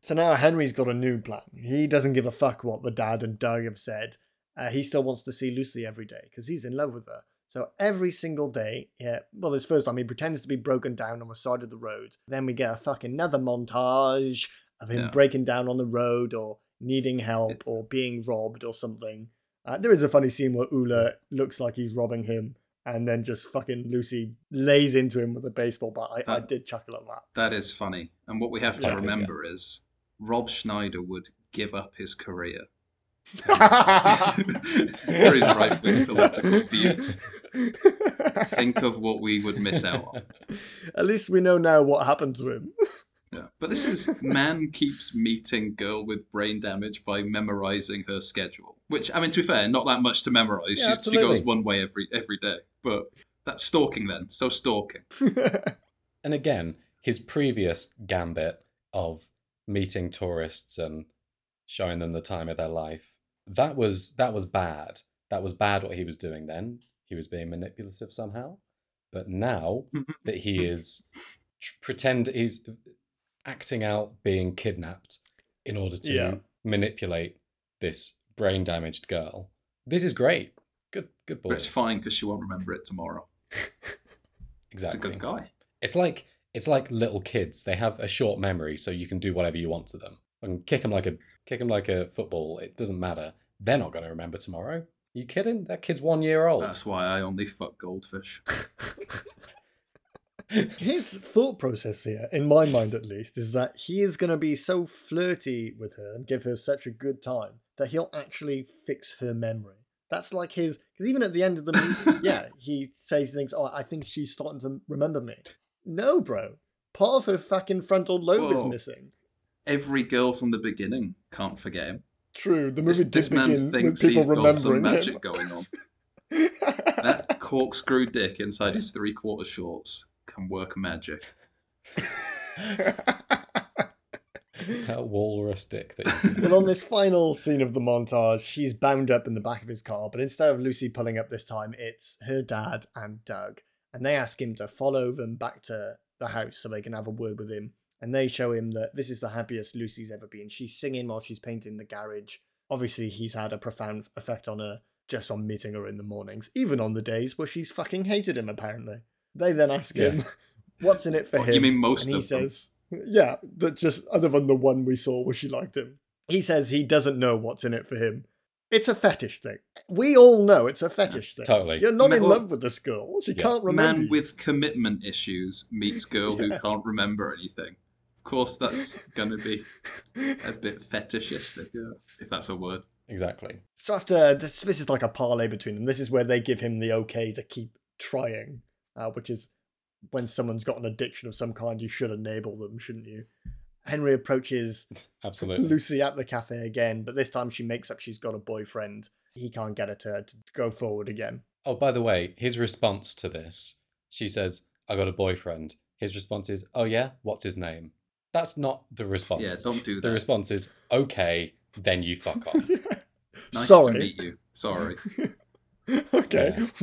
So now Henry's got a new plan. He doesn't give a fuck what the dad and Doug have said. Uh, he still wants to see Lucy every day because he's in love with her. So every single day, yeah. Well, this first time he pretends to be broken down on the side of the road. Then we get a fucking another montage of him Yeah. breaking down on the road or needing help or being robbed or something. Uh, there is a funny scene where Ula looks like he's robbing him. And then just fucking Lucy lays into him with a baseball bat. I, I did chuckle at that. That is funny. And what we have to yeah. remember is Rob Schneider would give up his career for his right wing political views. Think of what we would miss out on. At least we know now what happened to him. Yeah. But this is man keeps meeting girl with brain damage by memorizing her schedule. Which I mean, to be fair, not that much to memorize. Yeah, She, she goes one way every every day. But that's stalking then. So stalking. [laughs] And again, his previous gambit of meeting tourists and showing them the time of their life, that was that was bad. That was bad what he was doing then. He was being manipulative somehow. But now mm-hmm. that he mm-hmm. is tr- pretend he's acting out being kidnapped in order to Yeah. manipulate this brain damaged girl. This is great. Good good But boy. it's fine because she won't remember it tomorrow. Exactly. [laughs] It's a good guy. It's like it's like little kids. They have a short memory, so you can do whatever you want to them. And kick them like a kick them like a football. It doesn't matter. They're not going to remember tomorrow. you kidding? That kid's one year old. That's why I only fuck goldfish. [laughs] His thought process here, in my mind at least, is that he is going to be so flirty with her and give her such a good time that he'll actually fix her memory. That's like his, because even at the end of the movie, [laughs] yeah, he says things, oh, I think she's starting to remember me. No, bro. Part of her fucking frontal lobe is missing. Every girl from the beginning can't forget him. True, the This, movie this did man begin with thinks people he's got some magic him. going on. [laughs] That corkscrew dick inside his three quarter shorts can work magic. that walrus dick that he's Well, on this final scene of the montage, she's bound up in the back of his car, but instead of Lucy pulling up this time, it's her dad and Doug. And they ask him to follow them back to the house so they can have a word with him. And they show him that this is the happiest Lucy's ever been. She's singing while she's painting the garage. Obviously, he's had a profound effect on her just on meeting her in the mornings, even on the days where she's fucking hated him, apparently. They then ask Yeah. him, [laughs] what's in it for oh, What, him? you mean most and he of them? says, yeah, that just other than the one we saw where she liked him. He says he doesn't know what's in it for him. It's a fetish thing. We all know it's a fetish thing. Totally. You're not in Well- love with this girl. She Yeah. can't remember. Man you. with commitment issues meets girl who [laughs] can't remember anything. Of course, that's [laughs] going to be a bit fetishistic, if that's a word. exactly. So after this, this is like a parlay between them. This is where they give him the okay to keep trying, uh, which is when someone's got an addiction of some kind, you should enable them, shouldn't you? Henry approaches [laughs] Absolutely. Lucy at the cafe again, but this time she makes up she's got a boyfriend. He can't get her to, to go forward again. Oh, by the way, his response to this, she says, I got a boyfriend. His response is, Oh, yeah? What's his name? That's not the response. Yeah, don't do that. The response is, Okay, then you fuck off. [laughs] Nice Sorry. to meet you. Sorry. [laughs] [laughs] okay. [laughs]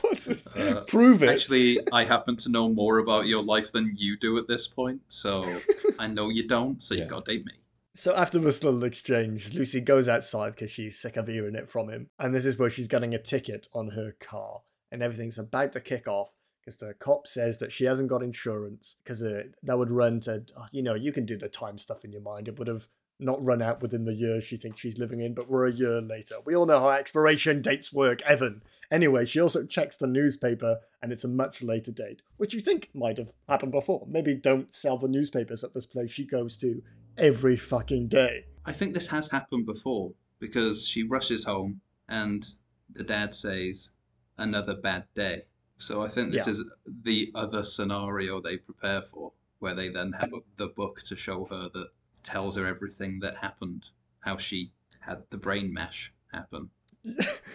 What's? Uh, Prove it. Actually, I happen to know more about your life than you do at this point, so [laughs] I know you don't, so you Yeah. gotta date me. So after this little exchange, Lucy goes outside because she's sick of hearing it from him. And this is where she's getting a ticket on her car. And everything's about to kick off because the cop says that she hasn't got insurance because uh, that would run to, you know, you can do the time stuff in your mind. It would have not run out within the year she thinks she's living in, but we're a year later. We all know how expiration dates work, Evan. Anyway, she also checks the newspaper and it's a much later date, which you think might have happened before. Maybe don't sell the newspapers at this place she goes to every fucking day. I think this has happened before because she rushes home and the dad says, another bad day. So I think this Yeah. is the other scenario they prepare for, where they then have the book to show her that tells her everything that happened, how she had the brain mash happen. [laughs]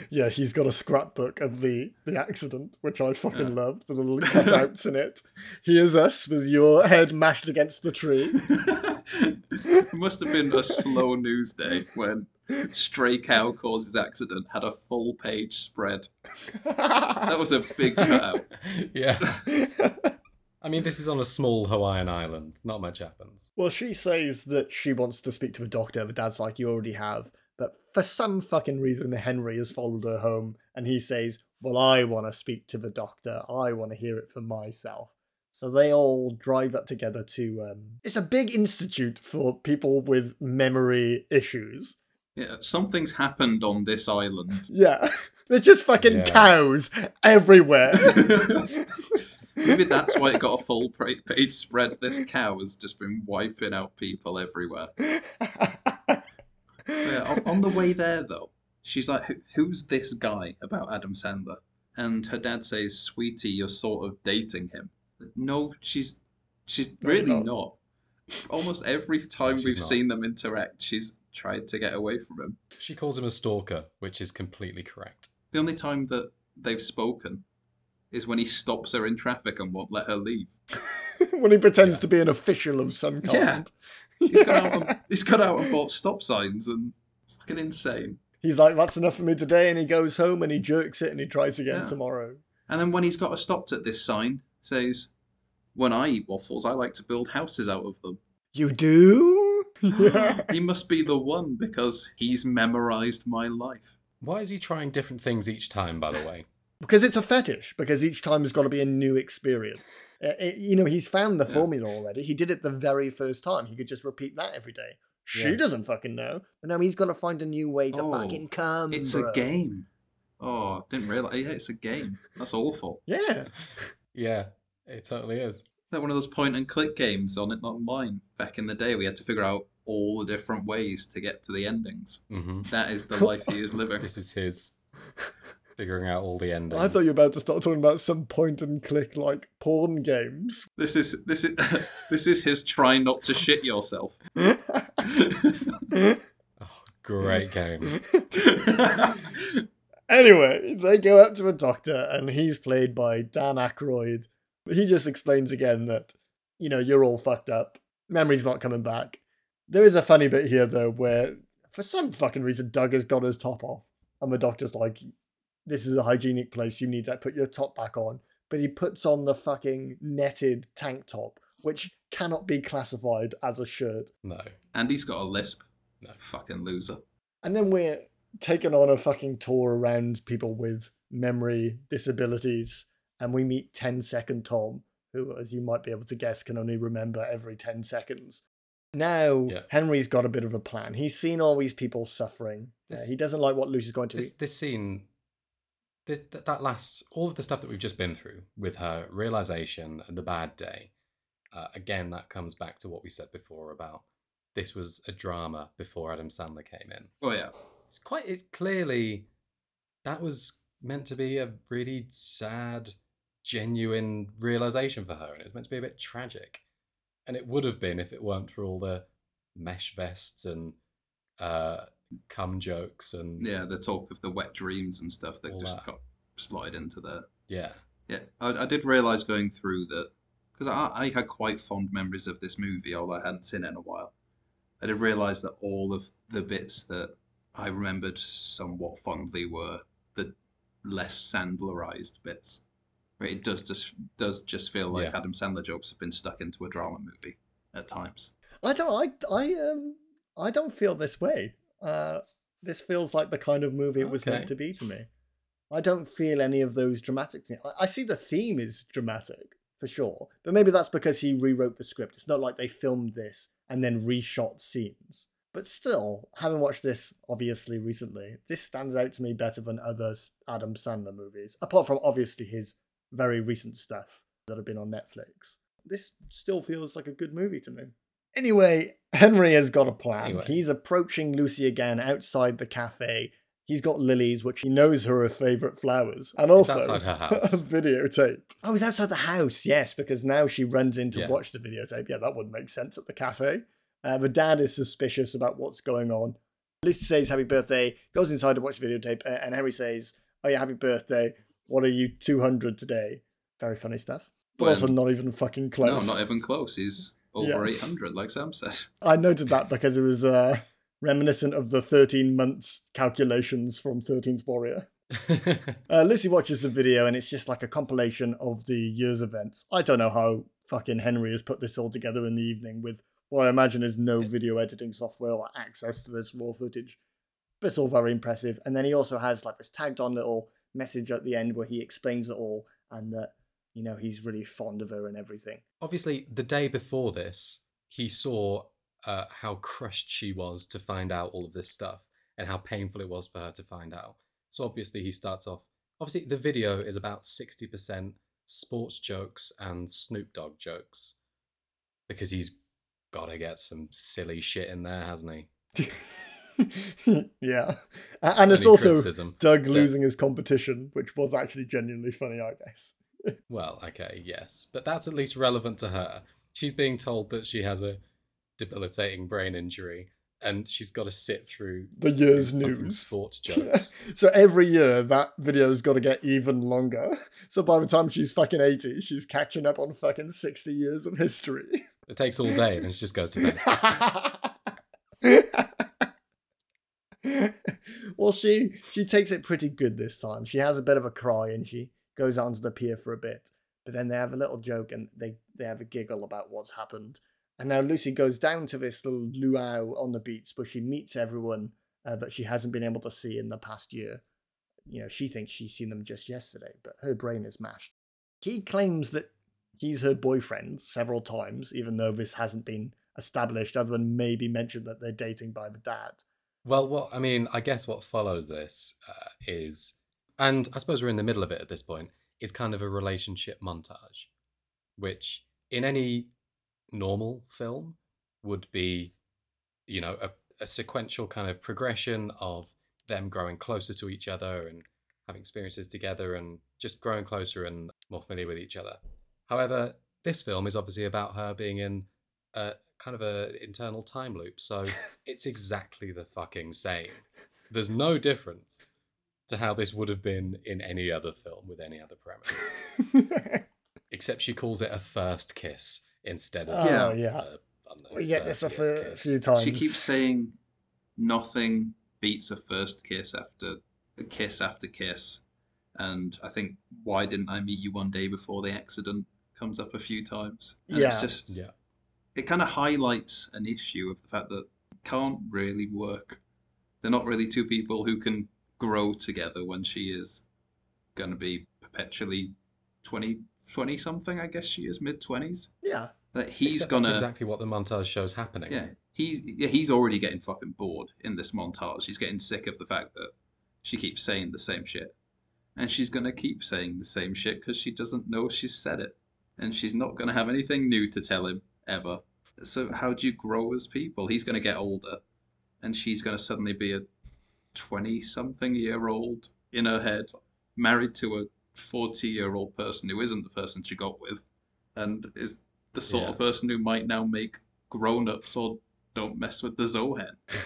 Yeah, he's got a scrapbook of the the accident, which I fucking Yeah. loved, with the little [laughs] cutouts in it. Here's us with your head mashed against the tree. [laughs] it must have been a slow news day when stray cow causes accident had a full page spread. That was a big cutout. yeah. I mean, this is on a small Hawaiian island. Not much happens. well, she says that she wants to speak to the doctor. The dad's like, "You already have." But for some fucking reason, Henry has followed her home, and he says, "Well, I want to speak to the doctor. I want to hear it for myself." So they all drive up together to. Um, it's a big institute for people with memory issues. Yeah, something's happened on this island. Yeah. [laughs] There's just fucking Yeah. cows everywhere. [laughs] [laughs] Maybe that's why it got a full page spread. This cow has just been wiping out people everywhere. Yeah, on, on the way there, though, she's like, "Who's this guy about Adam Sandler?" And her dad says, "Sweetie, you're sort of dating him." No, she's she's No, really not. not. Almost every time she's we've not. seen them interact, she's tried to get away from him. She calls him a stalker, which is completely correct. The only time that they've spoken is when he stops her in traffic and won't let her leave. [laughs] when he pretends Yeah. to be an official of some kind. Yeah. He's got out [laughs] and, he's got out and bought stop signs and fucking insane. He's like, that's enough for me today, and he goes home and he jerks it and he tries again Yeah. tomorrow. And then when he's got her stopped at this sign, says, "When I eat waffles, I like to build houses out of them." You do? yeah. [laughs] he must be the one because he's memorized my life. Why is he trying different things each time, by the way? Because it's a fetish, because each time has got to be a new experience. Uh, it- you know, he's found the Yeah. formula already. He did it the very first time. He could just repeat that every day. She Yeah. doesn't fucking know. But now he's got to find a new way to Oh, fucking come. It's bro. a game. Oh, didn't realize. Yeah, it's a game. That's awful. Yeah. Yeah. It totally is. Like one of those point and click games on it online. Back in the day, we had to figure out all the different ways to get to the endings. hmm That is the [laughs] life he is living. This is his figuring out all the endings. I thought you were about to start talking about some point and click like porn games. This is this is [laughs] this is his try not to shit yourself. [laughs] Oh, great game. Anyway, they go up to a doctor, and he's played by Dan Aykroyd. He just explains again that, you know, you're all fucked up. Memory's not coming back. There is a funny bit here, though, where for some fucking reason, Doug has got his top off. And the doctor's like, this is a hygienic place. You need to put your top back on. But he puts on the fucking netted tank top, which cannot be classified as a shirt. No. and he's got a lisp. No. Fucking loser. And then we're taken on a fucking tour around people with memory disabilities, and we meet 10 Second Tom, who, as you might be able to guess, can only remember every 10 seconds. Now, Yeah. Henry's got a bit of a plan. He's seen all these people suffering. This- he doesn't like what Lucy's going to This this scene, this that, that last all of the stuff that we've just been through with her realization and the bad day. Uh, again, that comes back to what we said before about this was a drama before Adam Sandler came in. Oh yeah. It's quite. It's clearly that was meant to be a really sad, genuine realization for her, and it was meant to be a bit tragic. And it would have been if it weren't for all the mesh vests and uh, cum jokes and Yeah, the talk of the wet dreams and stuff that just that. got slotted into there. yeah. Yeah, I, I did realize going through that because I, I had quite fond memories of this movie, although I hadn't seen it in a while. I did realize that all of the bits that I remembered somewhat fondly were the less Sandlerized bits. Right, it does just does just feel like Yeah. Adam Sandler jokes have been stuck into a drama movie at times. I don't. I. I. Um. I don't feel this way. Uh. This feels like the kind of movie it was Okay. meant to be to me. I don't feel any of those dramatic things. I, I see the theme is dramatic for sure, but maybe that's because he rewrote the script. It's not like they filmed this and then reshot scenes. But still, having watched this obviously recently, this stands out to me better than other Adam Sandler movies, apart from obviously his very recent stuff that have been on Netflix. This still feels like a good movie to me. Anyway, Henry has got a plan. Anyway. He's approaching Lucy again outside the cafe. He's got lilies, which he knows are her favourite flowers, and also outside her [laughs] house. a videotape. Oh, he's outside the house, yes, because now she runs in to Yeah. watch the videotape. Yeah, that wouldn't make sense at the cafe. Uh, the dad is suspicious about what's going on. Lucy says happy birthday, goes inside to watch the videotape, uh, and Henry says, Oh, yeah, happy birthday. What are you, 200 today? Very funny stuff. But Well, also not even fucking close. No, not even close. He's over Yeah. 800, like Sam said. I noted that because it was uh, reminiscent of the 13 months calculations from 13th Warrior. [laughs] Uh, Lucy watches the video and it's just like a compilation of the year's events. I don't know how fucking Henry has put this all together in the evening with what I imagine is no video editing software or access to this raw footage. But it's all very impressive. And then he also has like this tagged on little message at the end where he explains it all and that, you know, he's really fond of her and everything. Obviously, the day before this, he saw uh, how crushed she was to find out all of this stuff and how painful it was for her to find out. So obviously, he starts off. Obviously, the video is about sixty percent sports jokes and Snoop Dogg jokes because he's got to get some silly shit in there, hasn't he? [laughs] yeah. And it's also criticism. Doug Yeah. losing his competition, which was actually genuinely funny, I guess. Well, okay, yes, but that's at least relevant to her. She's being told that she has a debilitating brain injury, and she's got to sit through The year's news. sports [laughs] jokes. So every year that video's got to get even longer. So by the time she's fucking 80, she's catching up on fucking 60 years of history. it takes all day, and then she just goes to bed. [laughs] well, she she takes it pretty good this time. She has a bit of a cry and she goes out onto the pier for a bit. But then they have a little joke and they, they have a giggle about what's happened. And now Lucy goes down to this little luau on the beach where she meets everyone uh, that she hasn't been able to see in the past year. You know, she thinks she's seen them just yesterday, but her brain is mashed. He claims that he's her boyfriend several times, even though this hasn't been established, other than maybe mentioned that they're dating by the dad. Well, what I mean, I guess what follows this uh, is, and I suppose we're in the middle of it at this point, is kind of a relationship montage. which in any normal film would be, you know, a, a sequential kind of progression of them growing closer to each other and having experiences together and just growing closer and more familiar with each other. However, this film is obviously about her being in a kind of a internal time loop, so [laughs] it's exactly the fucking same. There's no difference to how this would have been in any other film with any other premise, [laughs] except she calls it a first kiss instead of oh Yeah. Uh, yeah. a- I don't know, We get this off a kiss. few times. She keeps saying nothing beats a first kiss after a kiss after kiss. And I think why didn't I meet you one day before the accident comes up a few times. And Yeah. it's just Yeah. it kind of highlights an issue of the fact that can't really work. They're not really two people who can grow together when she is going to be perpetually 20, 20 something, I guess she is, mid 20s. Yeah. That he's Except gonna. exactly what the montage shows happening. Yeah, he's yeah, he's already getting fucking bored in this montage. He's getting sick of the fact that she keeps saying the same shit, and she's gonna keep saying the same shit because she doesn't know she's said it, and she's not gonna have anything new to tell him ever. So how do you grow as people? He's gonna get older, and she's gonna suddenly be a twenty-something year old in her head, married to a forty-year-old person who isn't the person she got with, and is the sort Yeah. of person who might now make grown-ups or don't mess with the Zohan. [laughs]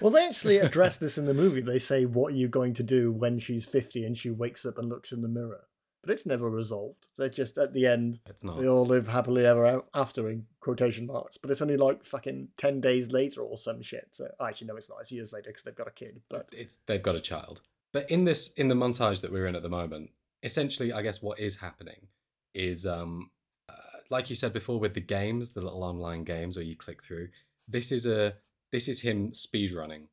Well, they actually address this in the movie. They say, "What are you going to do when she's 50 and she wakes up and looks in the mirror?" But it's never resolved. They're just at the end. It's not. They all live happily ever after in quotation marks. But it's only like fucking 10 days later or some shit. So I actually, no, it's not. It's years later because they've got a kid. But it's they've got a child. But in this in the montage that we're in at the moment, essentially, I guess what is happening is, um, uh, like you said before, with the games, the little online games where you click through. This is a this is him speed running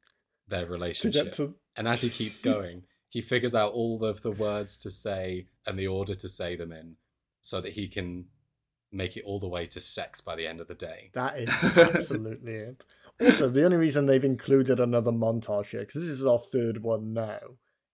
their relationship, to and as he keeps [laughs] going, he figures out all of the words to say and the order to say them in, so that he can make it all the way to sex by the end of the day. That is [laughs] absolutely it. Also, the only reason they've included another montage here, because this is our third one now,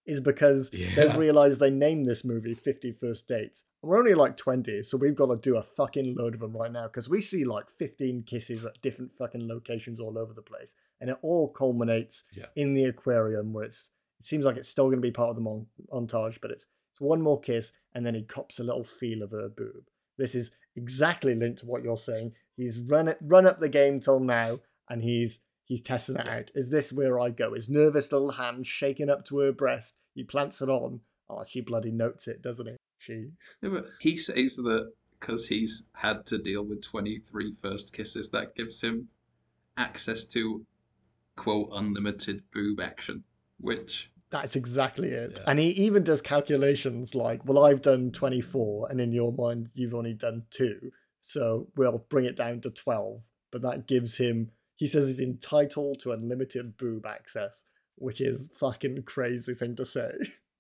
is because Yeah. they've realised they named this movie 50 First Dates. And we're only like 20, so we've got to do a fucking load of them right now, because we see like 15 kisses at different fucking locations all over the place. And it all culminates Yeah. in the aquarium, where it's it seems like it's still going to be part of the mon- montage, but it's, it's one more kiss, and then he cops a little feel of her boob. This is exactly linked to what you're saying. He's run it, run up the game till now, and he's he's testing it out. Is this where I go? His nervous little hand shaking up to her breast. He plants it on. Oh, she bloody notes it, doesn't he? She. Yeah, but he says that because he's had to deal with 23 first kisses, that gives him access to quote unlimited boob action, which That's exactly it. Yeah. And he even does calculations like, well, I've done 24, and in your mind, you've only done two. So we'll bring it down to 12. But that gives him, he says he's entitled to unlimited boob access, which is fucking crazy thing to say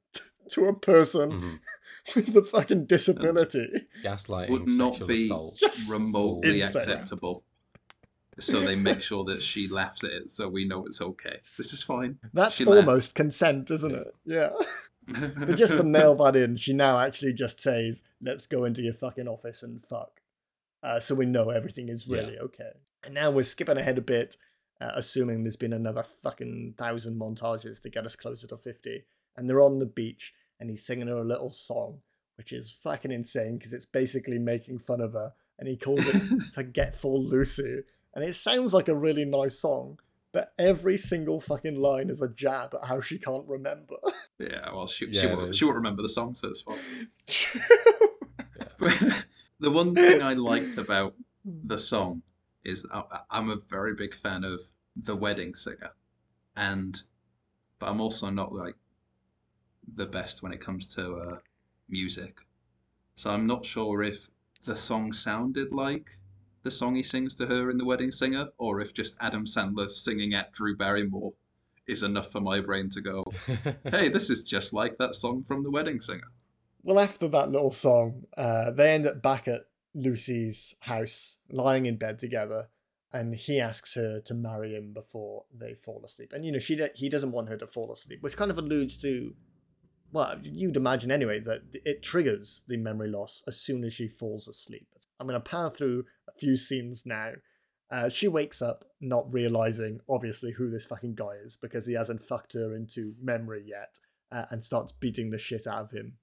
[laughs] to a person Mhm. [laughs] with a fucking disability. Gaslighting, would not be assault, remotely Insane. acceptable. So they [laughs] make sure that she laughs at it, so we know it's okay. This is fine. That's She laughed. almost consent, isn't Yeah. it? Yeah. [laughs] But just to nail that in, she now actually just says, "Let's go into your fucking office and fuck," uh, so we know everything is really okay. And now we're skipping ahead a bit, uh, assuming there's been another fucking thousand montages to get us closer to fifty. And they're on the beach, and he's singing her a little song, which is fucking insane because it's basically making fun of her, and he calls it [laughs] "Forgetful Lucy," and it sounds like a really nice song. But every single fucking line is a jab at how she can't remember. [laughs] yeah, well, she, Yeah, she, won't, she won't remember the song, so it's fine. [laughs] the one thing I [laughs] liked about the song is I, I'm a very big fan of the wedding singer, and but I'm also not like the best when it comes to uh, music. So I'm not sure if the song sounded like the song he sings to her in The Wedding Singer, or if just Adam Sandler singing at Drew Barrymore is enough for my brain to go, [laughs] hey, this is just like that song from The Wedding Singer. Well, after that little song, uh, they end up back at Lucy's house, lying in bed together, and he asks her to marry him before they fall asleep. And you know, she do- he doesn't want her to fall asleep, which kind of alludes to well, you'd imagine anyway that it triggers the memory loss as soon as she falls asleep. I'm going to power through a few scenes now. Uh, she wakes up not realizing, obviously, who this fucking guy is because he hasn't fucked her into memory yet uh, and starts beating the shit out of him.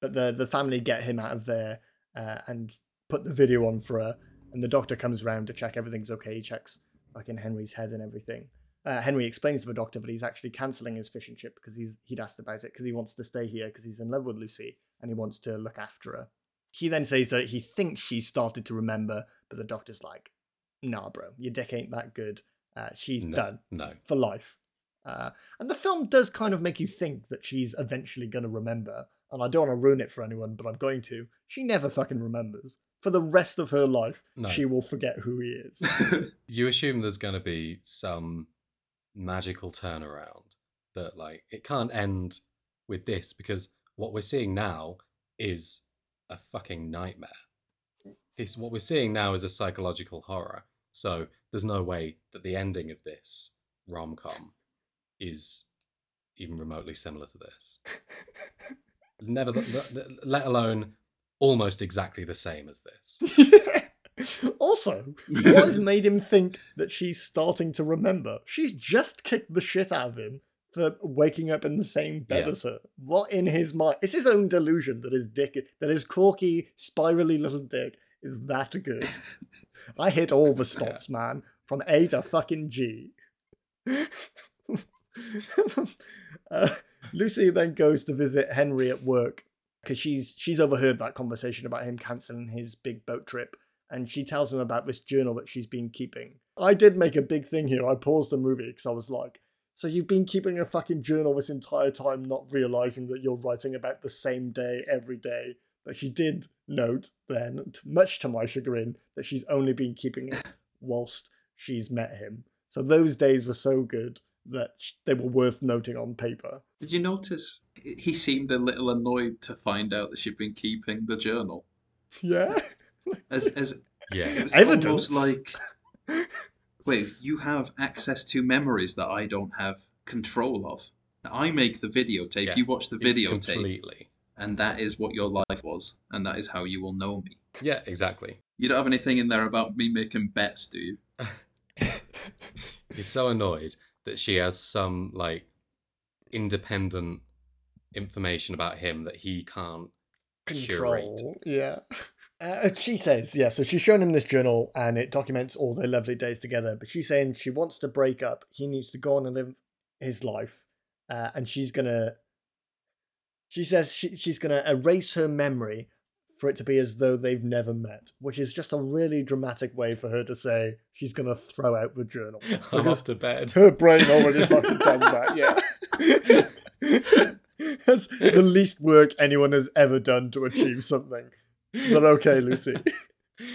But the, the family get him out of there uh, and put the video on for her. And the doctor comes around to check everything's okay. He checks like in Henry's head and everything. Uh, Henry explains to the doctor that he's actually cancelling his fishing trip because he's he'd asked about it because he wants to stay here because he's in love with Lucy and he wants to look after her. He then says that he thinks she's started to remember, but the doctor's like, "Nah, bro, your dick ain't that good. Uh, she's No, done No. for life." Uh, and the film does kind of make you think that she's eventually going to remember. And I don't want to ruin it for anyone, but I'm going to. She never fucking remembers. For the rest of her life, No. she will forget who he is. [laughs] You assume there's going to be some magical turnaround that, like, it can't end with this because what we're seeing now is a fucking nightmare. This what we're seeing now is a psychological horror. So there's no way that the ending of this rom com is even remotely similar to this. Never, let alone almost exactly the same as this. [laughs] also, what has made him think that she's starting to remember? She's just kicked the shit out of him for waking up in the same bed Yeah. as her. What in his mind? It's his own delusion that his dick, that his corky, spirally little dick is that good. [laughs] I hit all the spots, man, from A to fucking G. [laughs] uh, Lucy then goes to visit Henry at work because she's she's overheard that conversation about him cancelling his big boat trip, and she tells him about this journal that she's been keeping. I did make a big thing here. I paused the movie because I was like, "So you've been keeping a fucking journal this entire time, not realizing that you're writing about the same day every day." But she did note then, much to my chagrin, that she's only been keeping it [laughs] whilst she's met him. So those days were so good that they were worth noting on paper. Did you notice he seemed a little annoyed to find out that she'd been keeping the journal? [laughs] Yeah. As as [laughs] Yeah. it was Evidence. almost like wait, you have access to memories that I don't have control of. I make the videotape, Yeah, you watch the It's videotape, completely. and that is what your life was, and that is how you will know me. Yeah, exactly. You don't have anything in there about me making bets, do you? [laughs] He's so annoyed that she has some like independent information about him that he can't curate. control. Yeah. [laughs] Uh, she says, yeah, so she's shown him this journal and it documents all their lovely days together. But she's saying she wants to break up. He needs to go on and live his life. Uh, and she's going to, she says she, she's going to erase her memory for it to be as though they've never met, which is just a really dramatic way for her to say she's going to throw out the journal. [laughs] I'm off to bed. her brain already [laughs] fucking does that, yeah. [laughs] That's the least work anyone has ever done to achieve something. But okay, Lucy.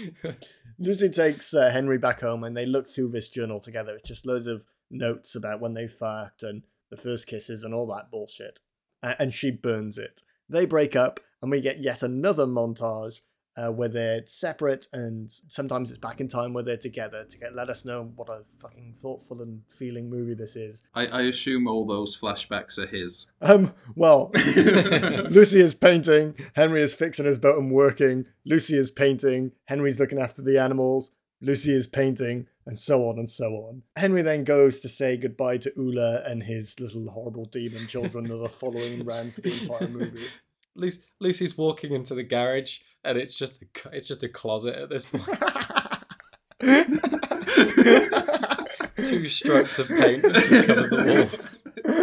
[laughs] Lucy takes uh, Henry back home and they look through this journal together. It's just loads of notes about when they fucked and the first kisses and all that bullshit. Uh, and she burns it. They break up and we get yet another montage uh, where they're separate and sometimes it's back in time where they're together to get let us know what a fucking thoughtful and feeling movie this is. I, I assume all those flashbacks are his. Um, well, [laughs] [laughs] Lucy is painting, Henry is fixing his boat and working, Lucy is painting, Henry's looking after the animals, Lucy is painting, and so on and so on. Henry then goes to say goodbye to Ula and his little horrible demon children that are following him around for the entire movie. [laughs] Lucy, Lucy's walking into the garage, and it's just a, c- it's just a closet at this point. [laughs] Two strokes of paint that just covered the wall.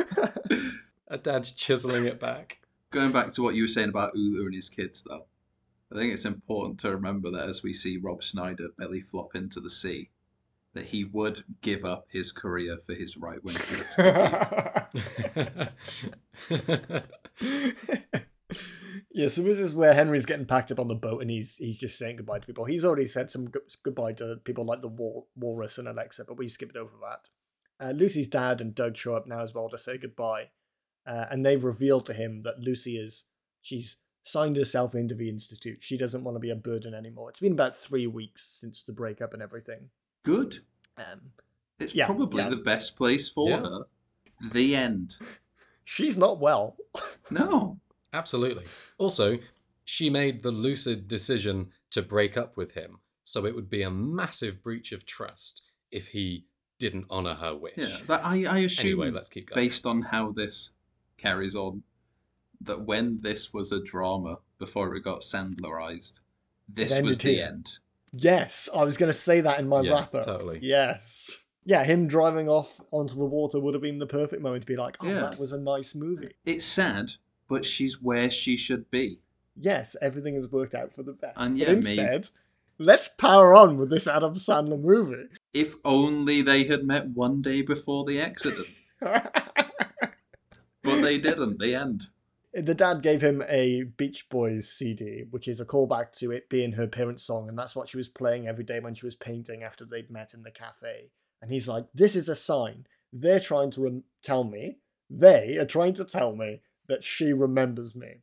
[laughs] A dad's chiseling it back. Going back to what you were saying about Ula and his kids, though, I think it's important to remember that as we see Rob Schneider belly flop into the sea, that he would give up his career for his right wing political views. [laughs] [laughs] yeah, so this is where Henry's getting packed up on the boat and he's he's just saying goodbye to people. He's already said some gu- goodbye to people like the Wal- Walrus and Alexa, but we skipped over that. Uh, Lucy's dad and Doug show up now as well to say goodbye, uh, and they've revealed to him that Lucy is she's signed herself into the institute. She doesn't want to be a burden anymore. It's been about three weeks since the breakup and everything. Good. Um, It's Yeah, probably yeah. the best place for Yeah. her. The end. [laughs] she's not well. [laughs] No. Absolutely. Also, she made the lucid decision to break up with him, so it would be a massive breach of trust if he didn't honor her wish. Yeah. That, I, I assume, Anyway, let's keep going. based on how this carries on, that when this was a drama before it got Sandlerized, this It was ended the here. end. Yes, I was going to say that in my Yeah, wrap up. totally. Yes. Yeah, him driving off onto the water would have been the perfect moment to be like, oh, Yeah. that was a nice movie. It's sad, but she's where she should be. Yes, everything has worked out for the best. And but yeah, maybe- instead, let's power on with this Adam Sandler movie. If only they had met one day before the accident. [laughs] But they didn't. The end. the dad gave him a Beach Boys CD, which is a callback to it being her parents' song, and that's what she was playing every day when she was painting after they'd met in the cafe. And he's like, "This is a sign. They're trying to rem- tell me. They are trying to tell me that she remembers me,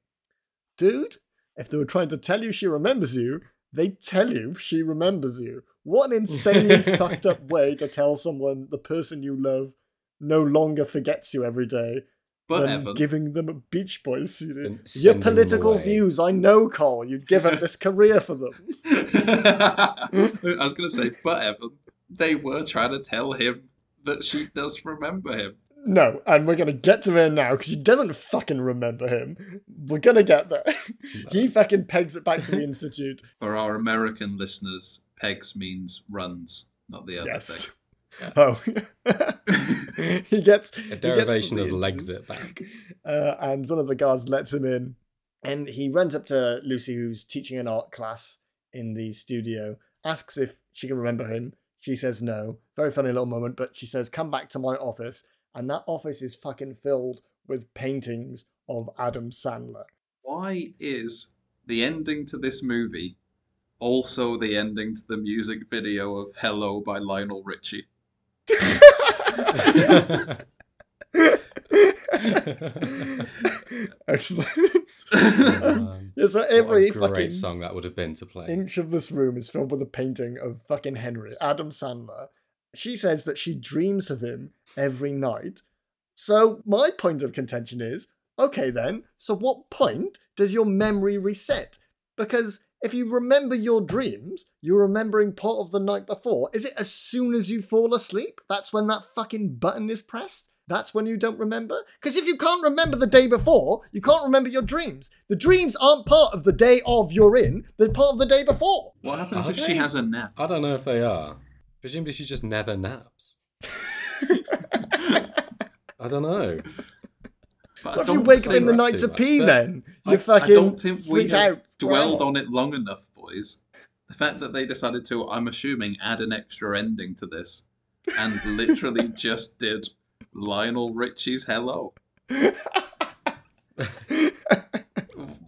dude. If they were trying to tell you she remembers you, they tell you she remembers you. What an [laughs] insanely fucked up way to tell someone the person you love no longer forgets you every day But than Evan, giving them a Beach Boys CD. Your political views, I know, Cole. You'd give up this career for them. [laughs] I was going to say, but Evan, they were trying to tell him that she does remember him. No, and we're gonna get to there now because she doesn't fucking remember him. We're gonna get there. [laughs] he fucking pegs it back to the institute. [laughs] For our American listeners, pegs means runs, not the other Yes. thing. [laughs] Oh, he gets A derivation of legs it back. uh, and one of the guards lets him in, and he runs up to Lucy, who's teaching an art class in the studio, asks if she can remember him. She says no. Very funny little moment, but she says, "Come back to my office," and that office is fucking filled with paintings of Adam Sandler. Why is the ending to this movie also the ending to the music video of Hello by Lionel Richie? [laughs] Excellent. Um, [laughs] yeah, so what every a great fucking song that would have been to play. inch of this room is filled with a painting of fucking Henry, Adam Sandler. She says that she dreams of him every night. So my point of contention is, okay then, so what point does your memory reset? Because if you remember your dreams, you're remembering part of the night before. Is it as soon as you fall asleep? That's when that fucking button is pressed? That's when you don't remember? Because if you can't remember the day before, you can't remember your dreams. The dreams aren't part of the day of you're in, they're part of the day before. What happens Are if she has a nap? I don't know if they are. Presumably she just never naps. [laughs] I don't know. But What if you wake up in the night to much, pee then? I- You I fucking I don't think we have out. dwelled forever. on it long enough, boys. The fact that they decided to, I'm assuming, add an extra ending to this, and literally [laughs] just did Lionel Richie's Hello. [laughs]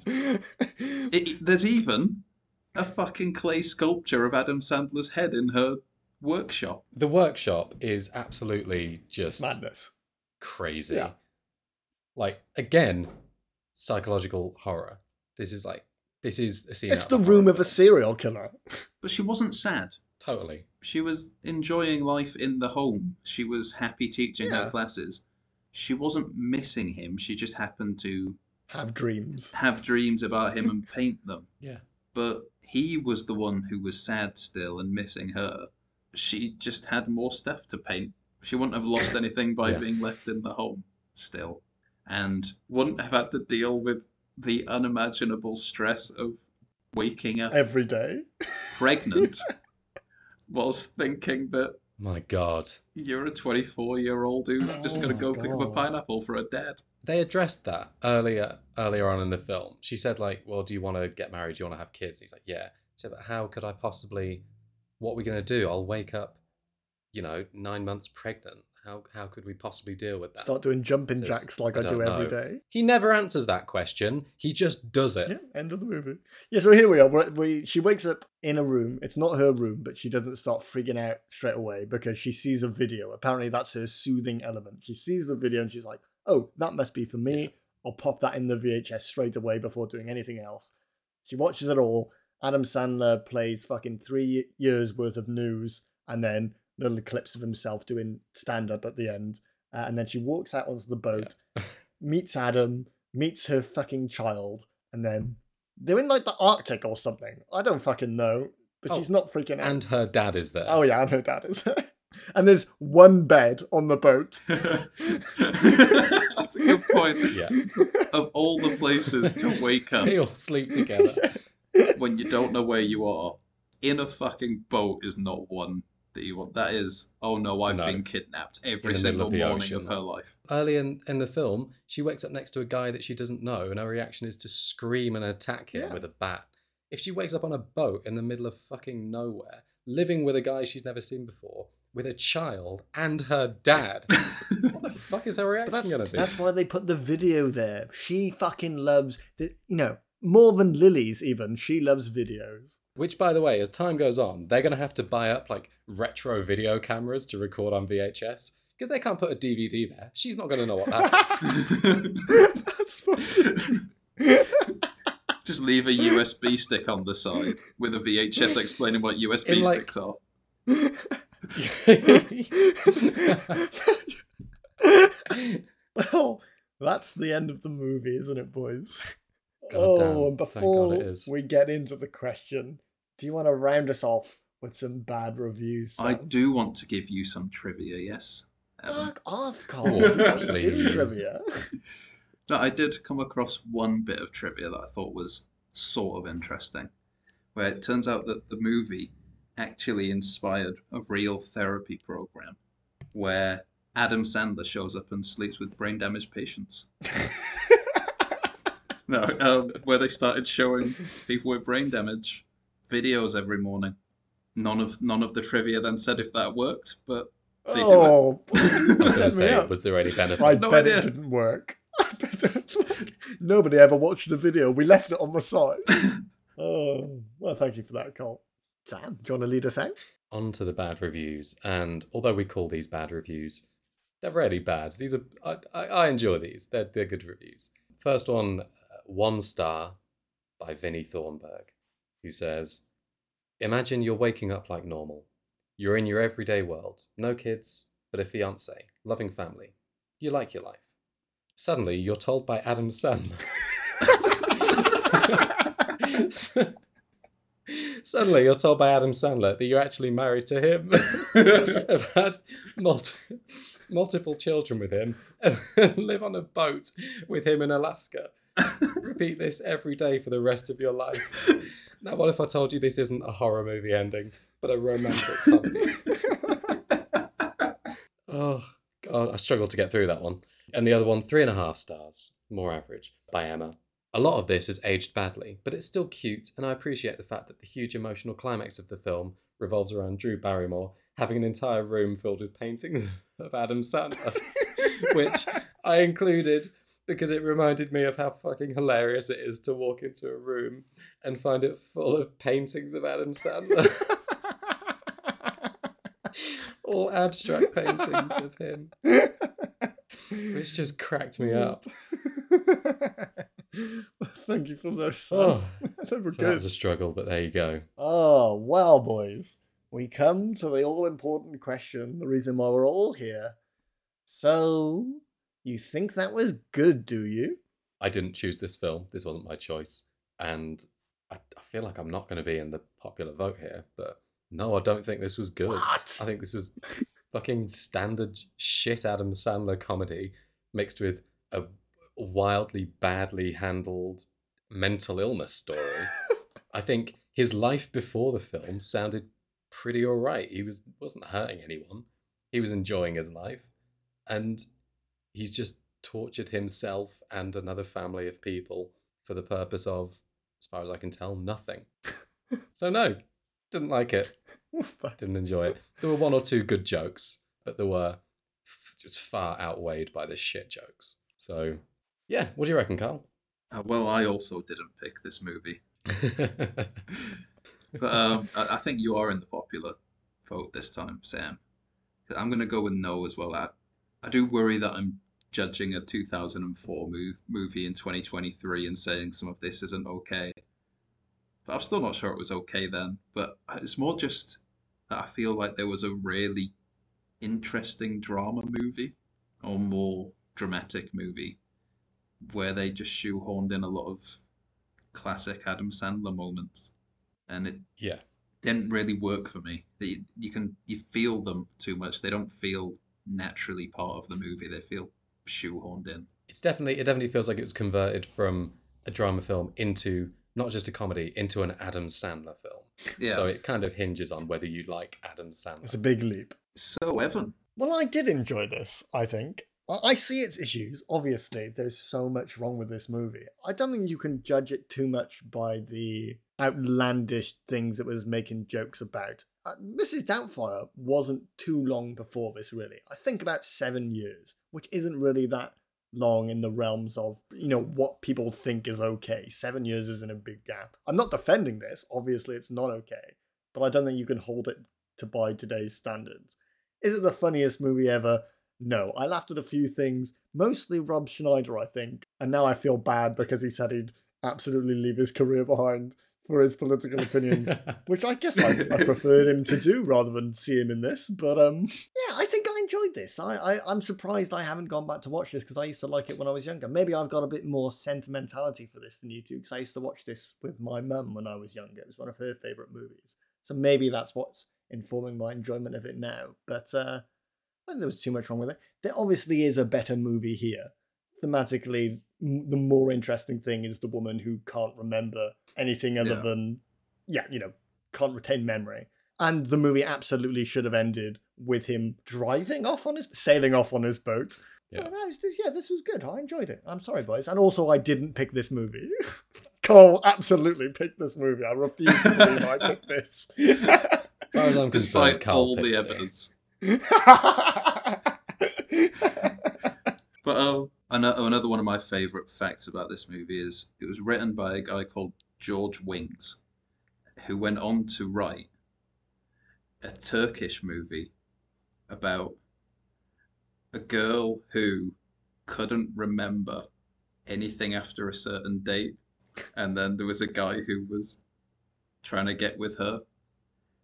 It, there's even a fucking clay sculpture of Adam Sandler's head in her workshop. The workshop is absolutely just Madness. crazy. Yeah. Like again, psychological horror. This is like this is a scene. It's out the of room of a serial killer. [laughs] But she wasn't sad. Totally. She was enjoying life in the home. She was happy teaching Yeah. her classes. She wasn't missing him. She just happened to Have dreams. have dreams about him and [laughs] paint them. Yeah. But he was the one who was sad still and missing her. She just had more stuff to paint. She wouldn't have lost anything by Yeah. being left in the home still. And wouldn't have had to deal with the unimaginable stress of waking up Every day. pregnant [laughs] whilst thinking that My God. you're a 24 year old who's just going Oh to go pick up a pineapple for a dad. They addressed that earlier earlier on in the film. She said like, "Well, do you want to get married? Do you want to have kids?" He's like, "Yeah." She said, "But how could I possibly? What are we gonna do? I'll wake up, you know, nine months pregnant. How how could we possibly deal with that?" Start doing jumping Says, jacks like "I I, do don't every know." day. He never answers that question. He just does it. Yeah, end of the movie. Yeah, so here we are. We're, we she wakes up in a room. It's not her room, but she doesn't start freaking out straight away because she sees a video. Apparently, that's her soothing element. She sees the video and she's like, "Oh, that must be for me." I'll pop that in the VHS straight away before doing anything else. She watches it all. Adam Sandler plays fucking three years worth of news and then little clips of himself doing stand up at the end. Uh, and then she walks out onto the boat [laughs] meets Adam, meets her fucking child, and then they're in like the Arctic or something. I don't fucking know, but Oh, she's not freaking out. And her dad is there. oh yeah, and her dad is. There. [laughs] and there's one bed on the boat. [laughs] That's a good point. Yeah. Of all the places to wake up They all sleep together. When you don't know where you are, in a fucking boat is not one that you want. That is, oh no, I've No. been kidnapped every single of morning ocean. of her life. Early in, in the film, she wakes up next to a guy that she doesn't know, and her reaction is to scream and attack him Yeah. with a bat. If she wakes up on a boat in the middle of fucking nowhere, living with a guy she's never seen before, with a child and her dad, [laughs] what the fuck is her reaction that's, gonna be? that's why they put the video there. She fucking loves, the, you know, more than Lily's even. She loves videos. Which, by the way, as time goes on, they're going to have to buy up like retro video cameras to record on VHS because they can't put a DVD there. She's not going to know what that is. [laughs] That's fucking. Just leave a USB stick on the side with a VHS explaining what USB In, like- sticks are. [laughs] well, that's the end of the movie, isn't it, boys? God oh, damn, and thank God before it is. we get into the question, do you want to round us off with some bad reviews? I do want to give you some trivia, yes. Um, Fuck off, Cole. Oh, don't do please. trivia. [laughs] No, I did come across one bit of trivia that I thought was sort of interesting, where it turns out that the movie actually inspired a real therapy program where Adam Sandler shows up and sleeps with brain damaged patients. [laughs] [laughs] No, um, where they started showing people with brain damage videos every morning. None of none of the trivia then said if that worked, but They do it. oh, [laughs] I was going to set me say, was there any benefit? I No bet idea. it didn't work. [laughs] I bet it- Nobody ever watched the video. We left it on the site. oh, well, thank you for that, Cole. Sam, do you want to lead us out? on to the bad reviews. And although we call these bad reviews, they're really bad. These are I, I, I enjoy these. They're they're good reviews. First one, one star by Vinnie Thornburg, who says, "Imagine you're waking up like normal. You're in your everyday world. No kids, but a fiance, loving family. You like your life. Suddenly, you're told by Adam Sandler." [laughs] Suddenly, you're told by Adam Sandler that you're actually married to him, [laughs] have had multi- multiple children with him, and [laughs] live on a boat with him in Alaska. [laughs] Repeat this every day for the rest of your life. Now, what if I told you this isn't a horror movie ending, but a romantic comedy? [laughs] Oh, God, I struggled to get through that one. And the other one, three and a half stars, more average, by Emma. A lot of this is aged badly, but it's still cute, and I appreciate the fact that the huge emotional climax of the film revolves around Drew Barrymore having an entire room filled with paintings [laughs] of Adam Sandler, which I included because it reminded me of how fucking hilarious it is to walk into a room and find it full of paintings of Adam Sandler. [laughs] All abstract paintings of him, which just cracked me up. [laughs] Thank you for those. Oh, [laughs] so that was a struggle, but there you go. Oh, well, boys, we come to the all important question, the reason why we're all here. So, you think that was good, do you? I didn't choose this film. This wasn't my choice. And I, I feel like I'm not going to be in the popular vote here, but no, I don't think this was good. What? I think this was [laughs] fucking standard shit Adam Sandler comedy mixed with a wildly badly handled mental illness story. [laughs] I think his life before the film sounded pretty alright. He was wasn't hurting anyone. He was enjoying his life. And he's just tortured himself and another family of people for the purpose of, as far as I can tell, nothing. [laughs] so no, didn't like it. [laughs] Didn't enjoy it. There were one or two good jokes, but there were it was far outweighed by the shit jokes. So yeah, what do you reckon, Carl? Uh, well, I also didn't pick this movie, [laughs] but um, I, I think you are in the popular vote this time, Sam. I'm going to go with no as well. I, I do worry that I'm judging a 2004 move, movie in 2023 and saying some of this isn't okay. But I'm still not sure it was okay then. But it's more just that I feel like there was a really interesting drama movie or more dramatic movie where they just shoehorned in a lot of classic Adam Sandler moments, and it Yeah. didn't really work for me. You, you can you feel them too much. They don't feel naturally part of the movie. They feel shoehorned in. It's definitely it definitely feels like it was converted from a drama film into not just a comedy, into an Adam Sandler film. Yeah. So it kind of hinges on whether you like Adam Sandler. It's a big leap. so Evan, Well, I did enjoy this, I think. I I see its issues. Obviously, there's so much wrong with this movie. I don't think you can judge it too much by the outlandish things it was making jokes about. Uh, Mrs. Doubtfire wasn't too long before this, really. I think about seven years, which isn't really that long in the realms of, you know, what people think is okay. Seven years isn't a big gap. I'm not defending this. Obviously, it's not okay. But I don't think you can hold it to by today's standards. Is it the funniest movie ever? No. I laughed at a few things, mostly Rob Schneider, I think. And now I feel bad because he said he'd absolutely leave his career behind for his political opinions, [laughs] which I guess I, I preferred him to do rather than see him in this. But um, yeah, I think I enjoyed this. I, I I'm surprised I haven't gone back to watch this because I used to like it when I was younger. Maybe I've got a bit more sentimentality for this than you do because I used to watch this with my mum when I was younger. It was one of her favorite movies. So maybe that's what's informing my enjoyment of it now. But uh, I think there was too much wrong with it. There obviously is a better movie here. Thematically, the more interesting thing is the woman who can't remember anything other Yeah. than, yeah, you know, can't retain memory. And the movie absolutely should have ended with him driving off on his, sailing off on his boat. Yeah. Oh, that was this, yeah, this was good. I enjoyed it. I'm sorry, boys. And also, I didn't pick this movie. [laughs] Cole absolutely picked this movie. I refuse to believe I picked [laughs] this. As far as I'm despite Carl all the evidence. [laughs] But oh, another, one of my favorite facts about this movie is it was written by a guy called George Wings, who went on to write a Turkish movie about a girl who couldn't remember anything after a certain date, and then there was a guy who was trying to get with her,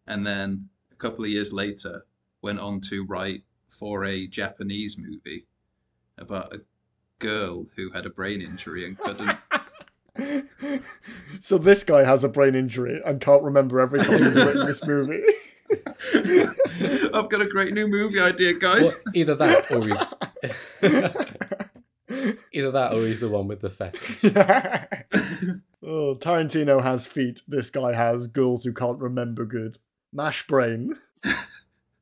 and then a couple of years later went on to write for a Japanese movie about a girl who had a brain injury and couldn't. [laughs] so this guy has a brain injury and can't remember everything time he's written this [laughs] movie. I've got a great new movie idea, Well, guys. either that or he's [laughs] either that or he's the one with the fetish. oh, Tarantino has feet. This guy has girls who can't remember good. Mash brain.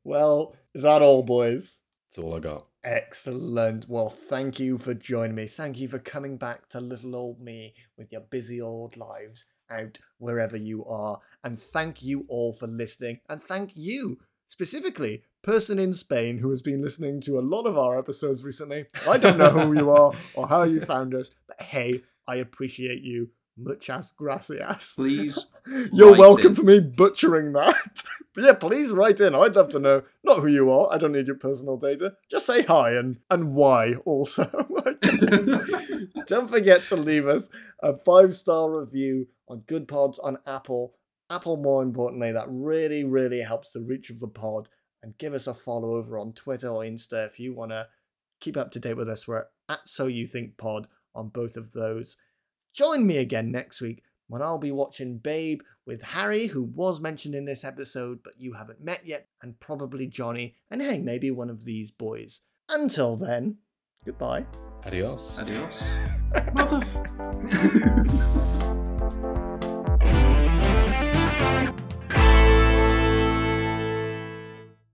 well, is that all, boys? That's all I got. Excellent. Well, thank you for joining me. Thank you for coming back to little old me with your busy old lives out wherever you are. And thank you all for listening. And thank you, specifically, person in Spain who has been listening to a lot of our episodes recently. I don't know who you are or how you [laughs] found us, but hey, I appreciate you. Muchas gracias. Please, [laughs] You're welcome in. for me butchering that. [laughs] but yeah, please write in. I'd love to know not who you are. I don't need your personal data. Just say hi and and why also. [laughs] Don't forget to leave us a five star review on Goodpods on Apple. Apple, more importantly, that really, really helps the reach of the pod. And give us a follow over on Twitter or Insta if you want to keep up to date with us. We're at So You Think Pod on both of those. Join me again next week when I'll be watching Babe with Harry, who was mentioned in this episode, but you haven't met yet, and probably Johnny, and hey, maybe one of these boys. Until then, goodbye. Adios. adios. [laughs] Mother. [laughs]